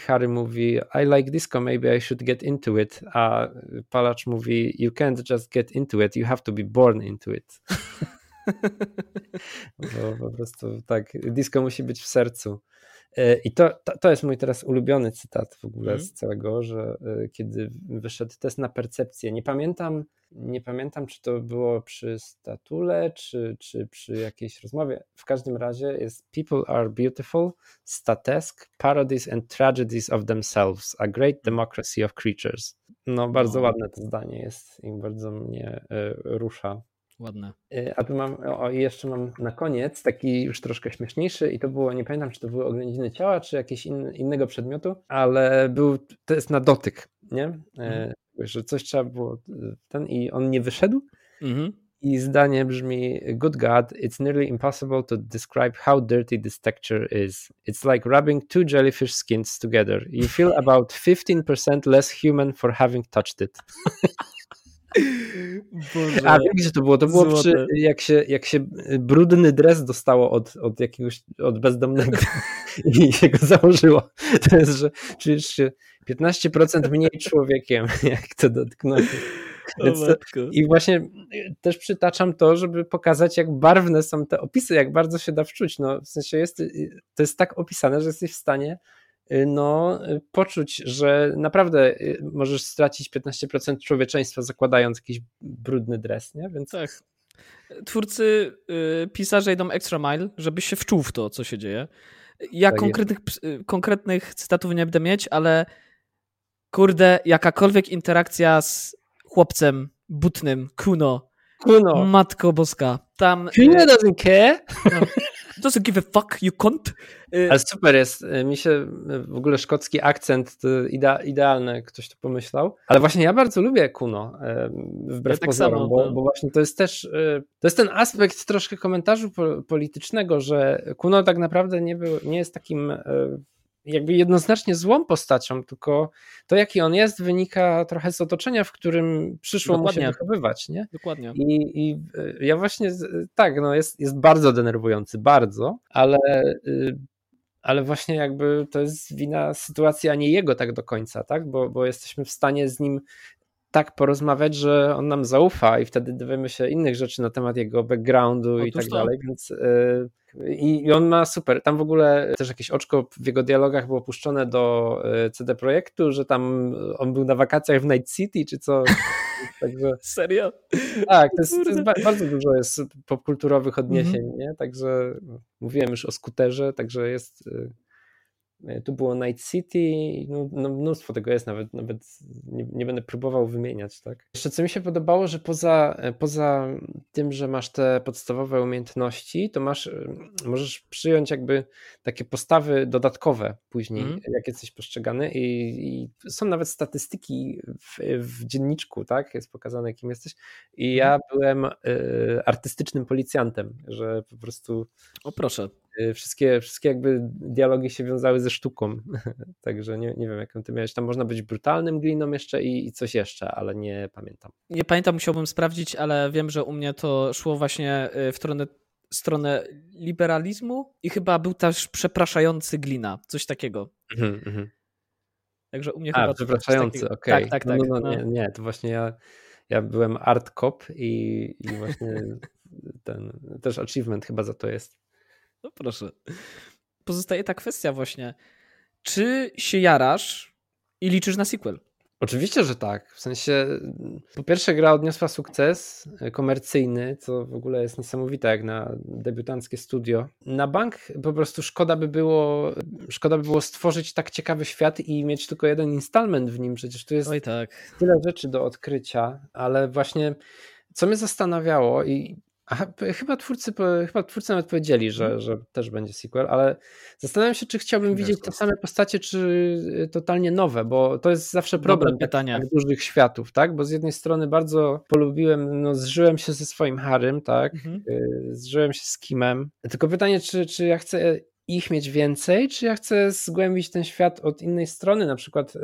Speaker 3: Harry mówi I like disco, maybe I should get into it, a palacz mówi You can't just get into it, you have to be born into it. <laughs> <laughs> Bo po prostu tak, disco musi być w sercu. E, I to, to, to, jest mój teraz ulubiony cytat w ogóle mm. z całego, że e, kiedy wyszedł test na percepcję, nie pamiętam, nie pamiętam, czy to było przy statule, czy, czy przy jakiejś rozmowie. W każdym razie jest People are beautiful, statesque, parodies and tragedies of themselves, a great democracy of creatures. No, bardzo no. ładne to zdanie jest i bardzo mnie y, rusza.
Speaker 2: Ładne.
Speaker 3: Y, a tu mam, o i jeszcze mam na koniec taki już troszkę śmieszniejszy i to było, nie pamiętam czy to były oględziny ciała, czy jakiegoś in, innego przedmiotu, ale był, to jest na dotyk, nie? Y, mhm. Że coś trzeba było y, ten i on nie wyszedł mhm. i zdanie brzmi Good God, it's nearly impossible to describe how dirty this texture is. It's like rubbing two jellyfish skins together. You feel about 15% less human for having touched it. <laughs> Boże. A wiem, gdzie to było? To było przy, jak, się, jak się brudny dres dostało od, od jakiegoś, od bezdomnego <laughs> i się go założyło. To jest, że czujesz się 15% mniej człowiekiem, <laughs> jak to dotknąłeś. I właśnie też przytaczam to, żeby pokazać, jak barwne są te opisy, jak bardzo się da wczuć. No, w sensie jest, to jest tak opisane, że jesteś w stanie Y, no, y, poczuć, że naprawdę y, możesz stracić 15% człowieczeństwa zakładając jakiś brudny dres, nie? Więc
Speaker 2: tak. Twórcy, pisarze idą extra mile, żeby się wczuł w to, co się dzieje. Ja tak konkretnych, konkretnych cytatów nie będę mieć, ale kurde, jakakolwiek interakcja z chłopcem butnym, Kuno, Kuno. Matko Boska. Tam,
Speaker 3: Kuno doesn't care. No,
Speaker 2: doesn't give a fuck, you cunt.
Speaker 3: Y, Ale super jest, y, mi się y, w ogóle szkocki akcent idea, idealny, ktoś to pomyślał. Ale właśnie ja bardzo lubię Kuno, wbrew ja tak pozorom, samo, bo, no. bo, właśnie to jest też, to jest ten aspekt troszkę komentarzu politycznego, że Kuno tak naprawdę nie, był, nie jest takim jakby jednoznacznie złą postacią, tylko to, jaki on jest, wynika trochę z otoczenia, w którym przyszło Dokładnie. mu się wychowywać. Nie?
Speaker 2: Dokładnie.
Speaker 3: I, I, ja właśnie, tak, no jest, jest bardzo denerwujący, bardzo, ale, y, ale właśnie jakby to jest wina sytuacji, a nie jego tak do końca, tak? Bo, bo jesteśmy w stanie z nim tak porozmawiać, że on nam zaufa i wtedy dowiemy się innych rzeczy na temat jego backgroundu Otóż i tak to. dalej, więc... Y, i, on ma super. Tam w ogóle też jakieś oczko w jego dialogach było puszczone do e, CD Projektu, że tam on był na wakacjach w Night City czy co. <laughs>
Speaker 2: Także, Serio?
Speaker 3: Tak, to jest, to jest bardzo dużo jest popkulturowych odniesień, mm -hmm. nie? Także mówiłem już o skuterze, także jest E, tu było Night City, no, no mnóstwo tego jest, nawet, nawet nie, nie, będę próbował wymieniać. Tak? Jeszcze co mi się podobało, że poza, e, poza tym, że masz te podstawowe umiejętności, to masz, e, możesz przyjąć jakby takie postawy dodatkowe później, mm. jak jesteś postrzegany i, i, są nawet statystyki w, w, dzienniczku, tak? Jest pokazane, kim jesteś. I ja mm. byłem y, artystycznym policjantem, że po prostu...
Speaker 2: O proszę.
Speaker 3: Y, wszystkie, wszystkie jakby dialogi się wiązały ze sztuką, <laughs> także nie, nie wiem jaką ty miałeś, tam można być brutalnym gliną jeszcze i, i, coś jeszcze, ale nie pamiętam.
Speaker 2: Nie pamiętam, musiałbym sprawdzić, ale wiem, że u mnie to szło właśnie y, w stronę, stronę liberalizmu i chyba był też przepraszający glina, coś takiego. Mhm, mhm. Także u mnie
Speaker 3: A,
Speaker 2: chyba...
Speaker 3: przepraszający, okej. Okay. Tak, tak, tak. No, no, no, Nie, nie, to właśnie ja, ja byłem art cop i, i właśnie <laughs> ten, też achievement chyba za to jest.
Speaker 2: No proszę. Pozostaje ta kwestia właśnie. Czy się jarasz i liczysz na sequel?
Speaker 3: Oczywiście, że tak. W sensie, po pierwsze, gra odniosła sukces komercyjny, co w ogóle jest niesamowite, jak na debiutanckie studio. Na bank po prostu szkoda by było, szkoda by było stworzyć tak ciekawy świat i mieć tylko jeden installment w nim. Przecież tu jest
Speaker 2: tak.
Speaker 3: tyle rzeczy do odkrycia, ale właśnie co mnie zastanawiało i Aha, chyba twórcy, chyba twórcy nawet powiedzieli, że, mhm. że też będzie sequel, ale zastanawiam się, czy chciałbym widzieć te same postacie, czy y, totalnie nowe, bo to jest zawsze problem pytania. Tak, dużych światów, tak? Bo z jednej strony bardzo polubiłem, no zżyłem się ze swoim Harym, tak? Mhm. Y, zżyłem się z Kimem. Tylko pytanie, czy, czy ja chcę ich mieć więcej, czy ja chcę zgłębić ten świat od innej strony? Na przykład y,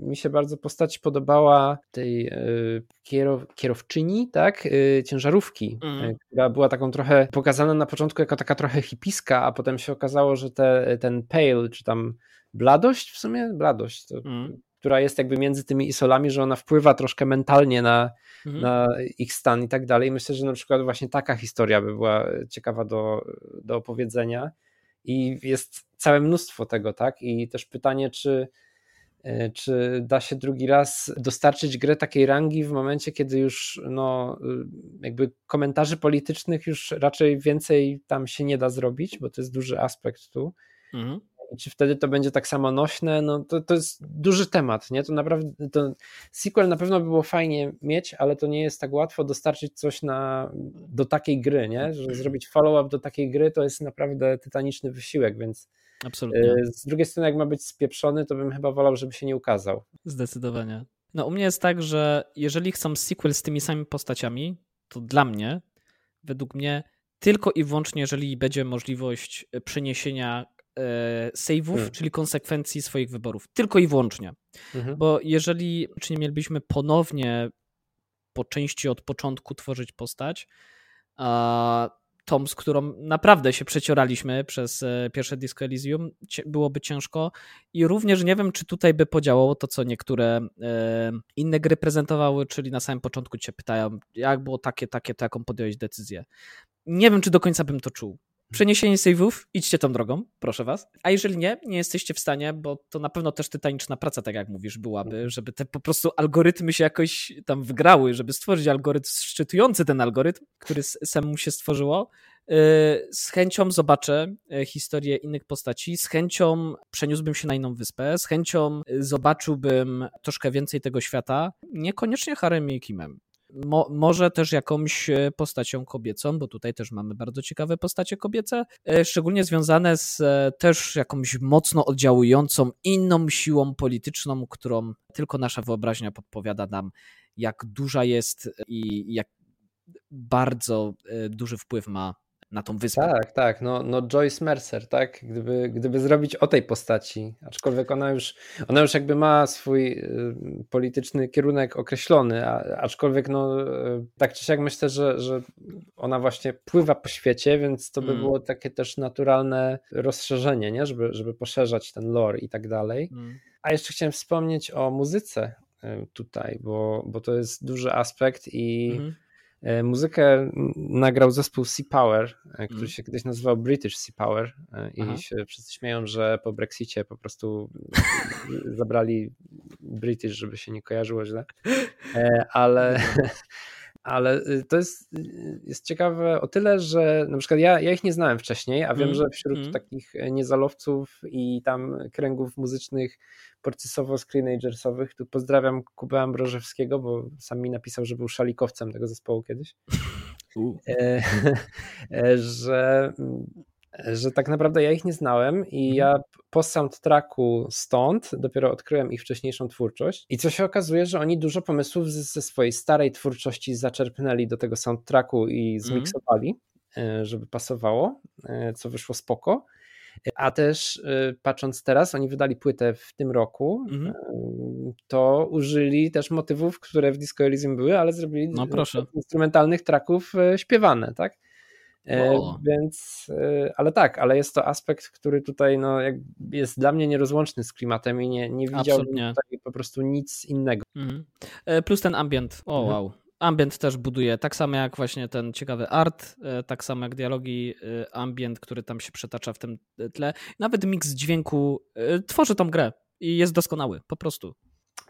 Speaker 3: mi się bardzo postać podobała tej y, kierow, kierowczyni, tak, y, ciężarówki, mm. która była taką trochę pokazana na początku jako taka trochę hipiska, a potem się okazało, że te, ten pale, czy tam bladość w sumie, bladość, to, mm. która jest jakby między tymi isolami, że ona wpływa troszkę mentalnie na, mm. na ich stan i tak dalej. Myślę, że na przykład właśnie taka historia by była ciekawa do, do opowiedzenia. I jest całe mnóstwo tego, tak? I też pytanie, czy, e, czy da się drugi raz dostarczyć grę takiej rangi w momencie, kiedy już no, jakby komentarzy politycznych już raczej więcej tam się nie da zrobić, bo to jest duży aspekt tu. Mhm. I czy wtedy to będzie tak samo nośne? No to, to jest duży temat, nie? To naprawdę, to sequel na pewno by było fajnie mieć, ale to nie jest tak łatwo dostarczyć coś na, do takiej gry, nie? Że zrobić follow-up do takiej gry to jest naprawdę tytaniczny wysiłek, więc
Speaker 2: Absolutnie.
Speaker 3: E, z drugiej strony, jak ma być spieprzony, to bym chyba wolał, żeby się nie ukazał.
Speaker 2: Zdecydowanie. No u mnie jest tak, że jeżeli chcą sequel z tymi samymi postaciami, to dla mnie, według mnie, tylko i wyłącznie, jeżeli będzie możliwość przeniesienia E, save'ów, hmm. czyli konsekwencji swoich wyborów. Tylko i wyłącznie. Mhm. Bo jeżeli czy nie mielibyśmy ponownie po części od początku tworzyć postać, a Tom, z którą naprawdę się przecioraliśmy przez e, pierwsze Disco Elysium, byłoby ciężko i również nie wiem, czy tutaj by podziałało to, co niektóre e, inne gry prezentowały, czyli na samym początku cię pytają, jak było takie, takie, to jaką podjąłeś decyzję. Nie wiem, czy do końca bym to czuł przeniesienie save'ów, idźcie tą drogą, proszę was. A jeżeli nie, nie jesteście w stanie, bo to na pewno też tytaniczna praca, tak jak mówisz, byłaby, mhm. żeby te po prostu algorytmy się jakoś tam wgrały, żeby stworzyć algorytm szczytujący ten algorytm, który samemu się stworzyło. Y, z chęcią zobaczę y, historię innych postaci, z chęcią przeniósłbym się na inną wyspę, z chęcią zobaczyłbym troszkę więcej tego świata, niekoniecznie Harem i Kimem. Mo, może też jakąś e, postacią kobiecą, bo tutaj też mamy bardzo ciekawe postacie kobiece, e, szczególnie związane z e, też jakąś mocno oddziałującą inną siłą polityczną, którą tylko nasza wyobraźnia podpowiada nam, jak duża jest i jak bardzo duży wpływ ma na tą wyspę.
Speaker 3: Tak, tak, no, no Joyce Mercer, tak, gdyby, gdyby zrobić o tej postaci, aczkolwiek ona już, ona już jakby ma swój y, polityczny kierunek określony, a, aczkolwiek no y, tak czy siak myślę, że, że ona właśnie pływa po świecie, więc to by mm. było takie też naturalne rozszerzenie, nie, żeby, żeby poszerzać ten lore i tak dalej. Mm. A jeszcze chciałem wspomnieć o muzyce y, tutaj, bo, bo to jest duży aspekt i mm muzykę nagrał zespół Sea Power, e, który mm. się kiedyś nazywał British Sea Power e, i Aha. się wszyscy śmieją, że po Brexicie po prostu <laughs> zabrali British, żeby się nie kojarzyło źle. Ale, <laughs> ale to jest, jest ciekawe o tyle, że na przykład ja, ja ich nie znałem wcześniej, a wiem, mm. że wśród mm. takich niezalowców i tam kręgów muzycznych porcysowo screenagersowych. Tu pozdrawiam Kubę Ambrożewskiego, bo sam mi napisał, że był szalikowcem tego zespołu kiedyś. E, <laughs> e, że, że tak naprawdę ja ich nie znałem i mhm. ja po soundtracku stąd dopiero odkryłem ich wcześniejszą twórczość i co się okazuje, że oni dużo pomysłów ze swojej starej twórczości zaczerpnęli do tego soundtracku i mhm. zmiksowali, mm. żeby pasowało, co wyszło spoko. A też y, patrząc teraz, oni wydali płytę w tym roku, mhm. to użyli też motywów, które w Disco Elysium były, ale zrobili no, instrumentalnych traków y, śpiewane, tak? E, o. Więc, y, ale tak, ale jest to aspekt, który tutaj no, jest dla mnie nierozłączny z klimatem i nie, nie widziałbym tutaj po prostu nic innego. Mhm.
Speaker 2: E, plus ten ambient. O, mhm. wow. Ambient też buduje, tak samo jak właśnie ten ciekawy art, e, tak samo jak dialogi, e, ambient, który tam się przetacza w tym tle. Nawet miks dźwięku e, tworzy tą grę i jest doskonały, po prostu.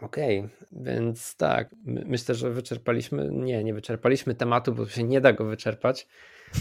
Speaker 3: Okej, okay, więc tak, myślę, że wyczerpaliśmy, nie, nie wyczerpaliśmy tematu, bo się nie da go wyczerpać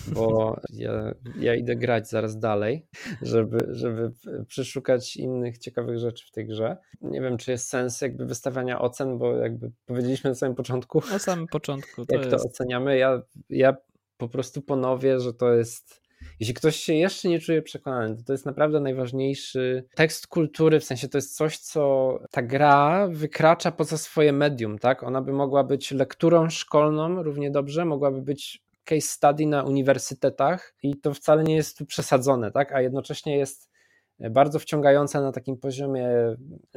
Speaker 3: bo <laughs> ja, ja idę grać zaraz dalej, żeby, żeby przeszukać innych ciekawych rzeczy w tej grze. Nie wiem, czy jest sens jakby wystawiania ocen, bo jakby powiedzieliśmy na samym początku.
Speaker 2: Na samym początku. <laughs>
Speaker 3: To jak jest... to oceniamy. Ja, ja po prostu ponowię, że to jest jeśli ktoś się jeszcze nie czuje przekonany, to to jest naprawdę najważniejszy tekst kultury, w sensie to jest coś, co ta gra wykracza poza swoje medium, tak? Ona by mogła być lekturą szkolną równie dobrze, mogłaby być case study na uniwersytetach i to wcale nie jest tu przesadzone, tak? A jednocześnie jest bardzo wciągająca na takim poziomie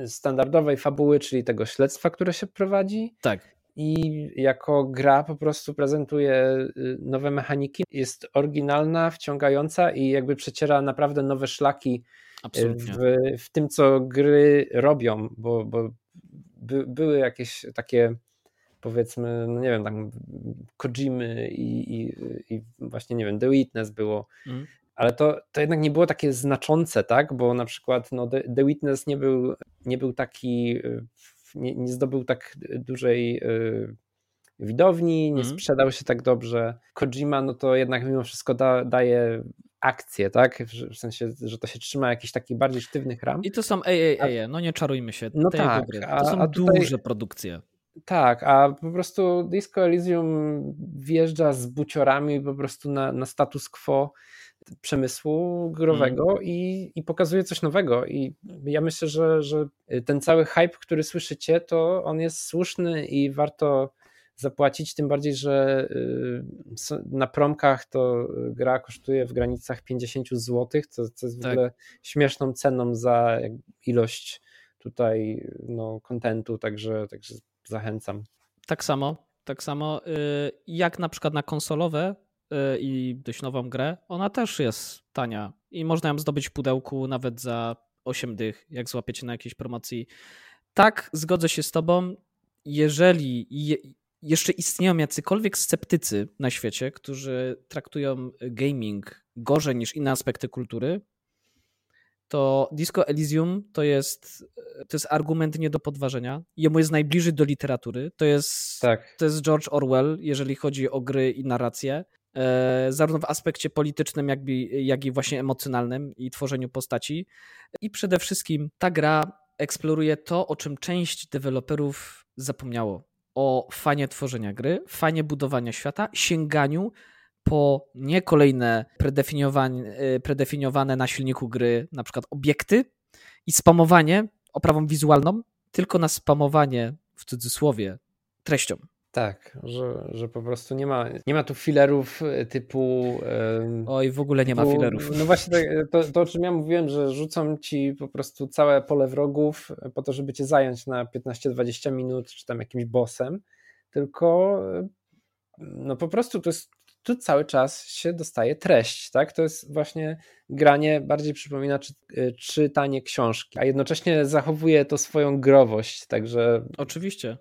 Speaker 3: standardowej fabuły, czyli tego śledztwa, które się prowadzi.
Speaker 2: Tak
Speaker 3: i jako gra po prostu prezentuje y, nowe mechaniki. Jest oryginalna, wciągająca i jakby przeciera naprawdę nowe szlaki y, w, w, tym, co gry robią, bo, bo by, były jakieś takie powiedzmy, no nie wiem, tam Kojimy i, i, i właśnie, nie wiem, The Witness było, mm. ale to, to jednak nie było takie znaczące, tak, bo na przykład no, The, The Witness nie był, nie był taki y, nie, nie zdobył tak dużej y, widowni, nie mm. sprzedał się tak dobrze. Kojima, no to jednak mimo wszystko da, daje akcję, tak? W, w, sensie, że to się trzyma jakichś takich bardziej sztywnych ram.
Speaker 2: I to są AAA, no nie czarujmy się. No tak, to są a tutaj, duże produkcje.
Speaker 3: Tak, a po prostu Disco Elysium wjeżdża z buciorami po prostu na, na status quo przemysłu growego mm. i, i pokazuje coś nowego. I ja myślę, że, że ten cały hype, który słyszycie, to on jest słuszny i warto zapłacić, tym bardziej, że y, na promkach to gra kosztuje w granicach 50 zł, co, co jest w tak. ogóle śmieszną ceną za ilość tutaj no, kontentu, także, także zachęcam.
Speaker 2: Tak samo, tak samo y, jak na przykład na konsolowe Y, i dość nową grę, ona też jest tania i można ją zdobyć w pudełku nawet za 8 dych, jak złapiecie na jakiejś promocji. Tak, zgodzę się z tobą, jeżeli je, jeszcze istnieją jacykolwiek sceptycy na świecie, którzy traktują gaming gorzej niż inne aspekty kultury, to Disco Elysium to jest, to jest argument nie do podważenia. Jemu jest najbliżej do literatury. To jest, tak. to jest George Orwell, jeżeli chodzi o gry i narrację. E, zarówno w aspekcie politycznym, jak i, jak i właśnie emocjonalnym i tworzeniu postaci. I przede wszystkim ta gra eksploruje to, o czym część deweloperów zapomniało. O fanie tworzenia gry, fanie budowania świata, sięganiu po nie kolejne predefiniowane, predefiniowane na silniku gry, na przykład obiekty i spamowanie oprawą wizualną, tylko na spamowanie w cudzysłowie treścią.
Speaker 3: Tak, że, że po prostu nie ma, nie ma tu filerów e, typu.
Speaker 2: Oj, w ogóle nie typu, ma filerów.
Speaker 3: No właśnie tak, to, to, o czym ja mówiłem, że rzucą ci po prostu całe pole wrogów po to, żeby cię zająć na 15-20 minut, czy tam jakimś bossem, tylko no po prostu to jest tu cały czas się dostaje treść, tak? To jest właśnie granie, bardziej przypomina czy, e, czytanie książki, a jednocześnie zachowuje to swoją growość, także...
Speaker 2: Oczywiście.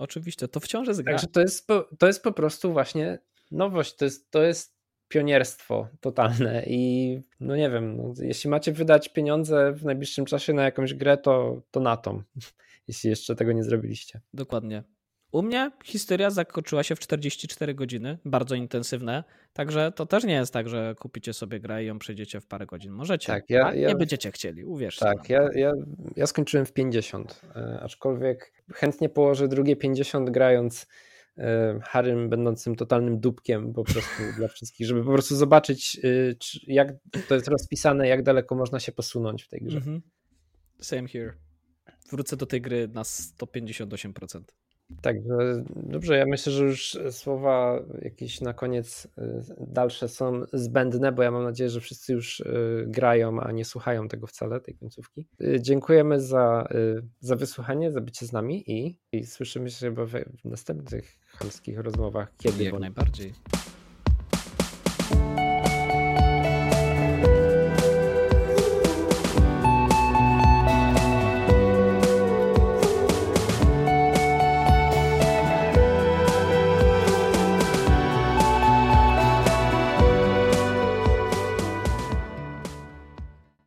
Speaker 2: Oczywiście, to wciąż jest gra.
Speaker 3: Także to jest, po, to jest po prostu właśnie nowość, to jest, to jest pionierstwo totalne i no nie wiem, no, jeśli macie wydać pieniądze w najbliższym czasie na jakąś grę, to, to na tą, <laughs> jeśli jeszcze tego nie zrobiliście.
Speaker 2: Dokładnie. U mnie historia zakończyła się w 44 godziny, bardzo intensywne, także to też nie jest tak, że kupicie sobie grę i ją przejdziecie w parę godzin. Możecie, tak, ja, ja, nie będziecie chcieli, uwierzcie.
Speaker 3: Tak, ja, ja, ja skończyłem w 50, e, aczkolwiek chętnie położę drugie 50 grając e, Harrym będącym totalnym dupkiem po prostu dla wszystkich, żeby po prostu zobaczyć e, jak to jest rozpisane, jak daleko można się posunąć w tej grze. Mm -hmm.
Speaker 2: Same here. Wrócę do tej gry na 158%.
Speaker 3: Także dobrze, ja myślę, że już słowa jakieś na koniec y, dalsze są zbędne, bo ja mam nadzieję, że wszyscy już y, grają, a nie słuchają tego wcale, tej końcówki. Dziękujemy za, za wysłuchanie, za bycie z nami i, i słyszymy się chyba w następnych chamskich rozmowach.
Speaker 2: Kiedy? Jak najbardziej.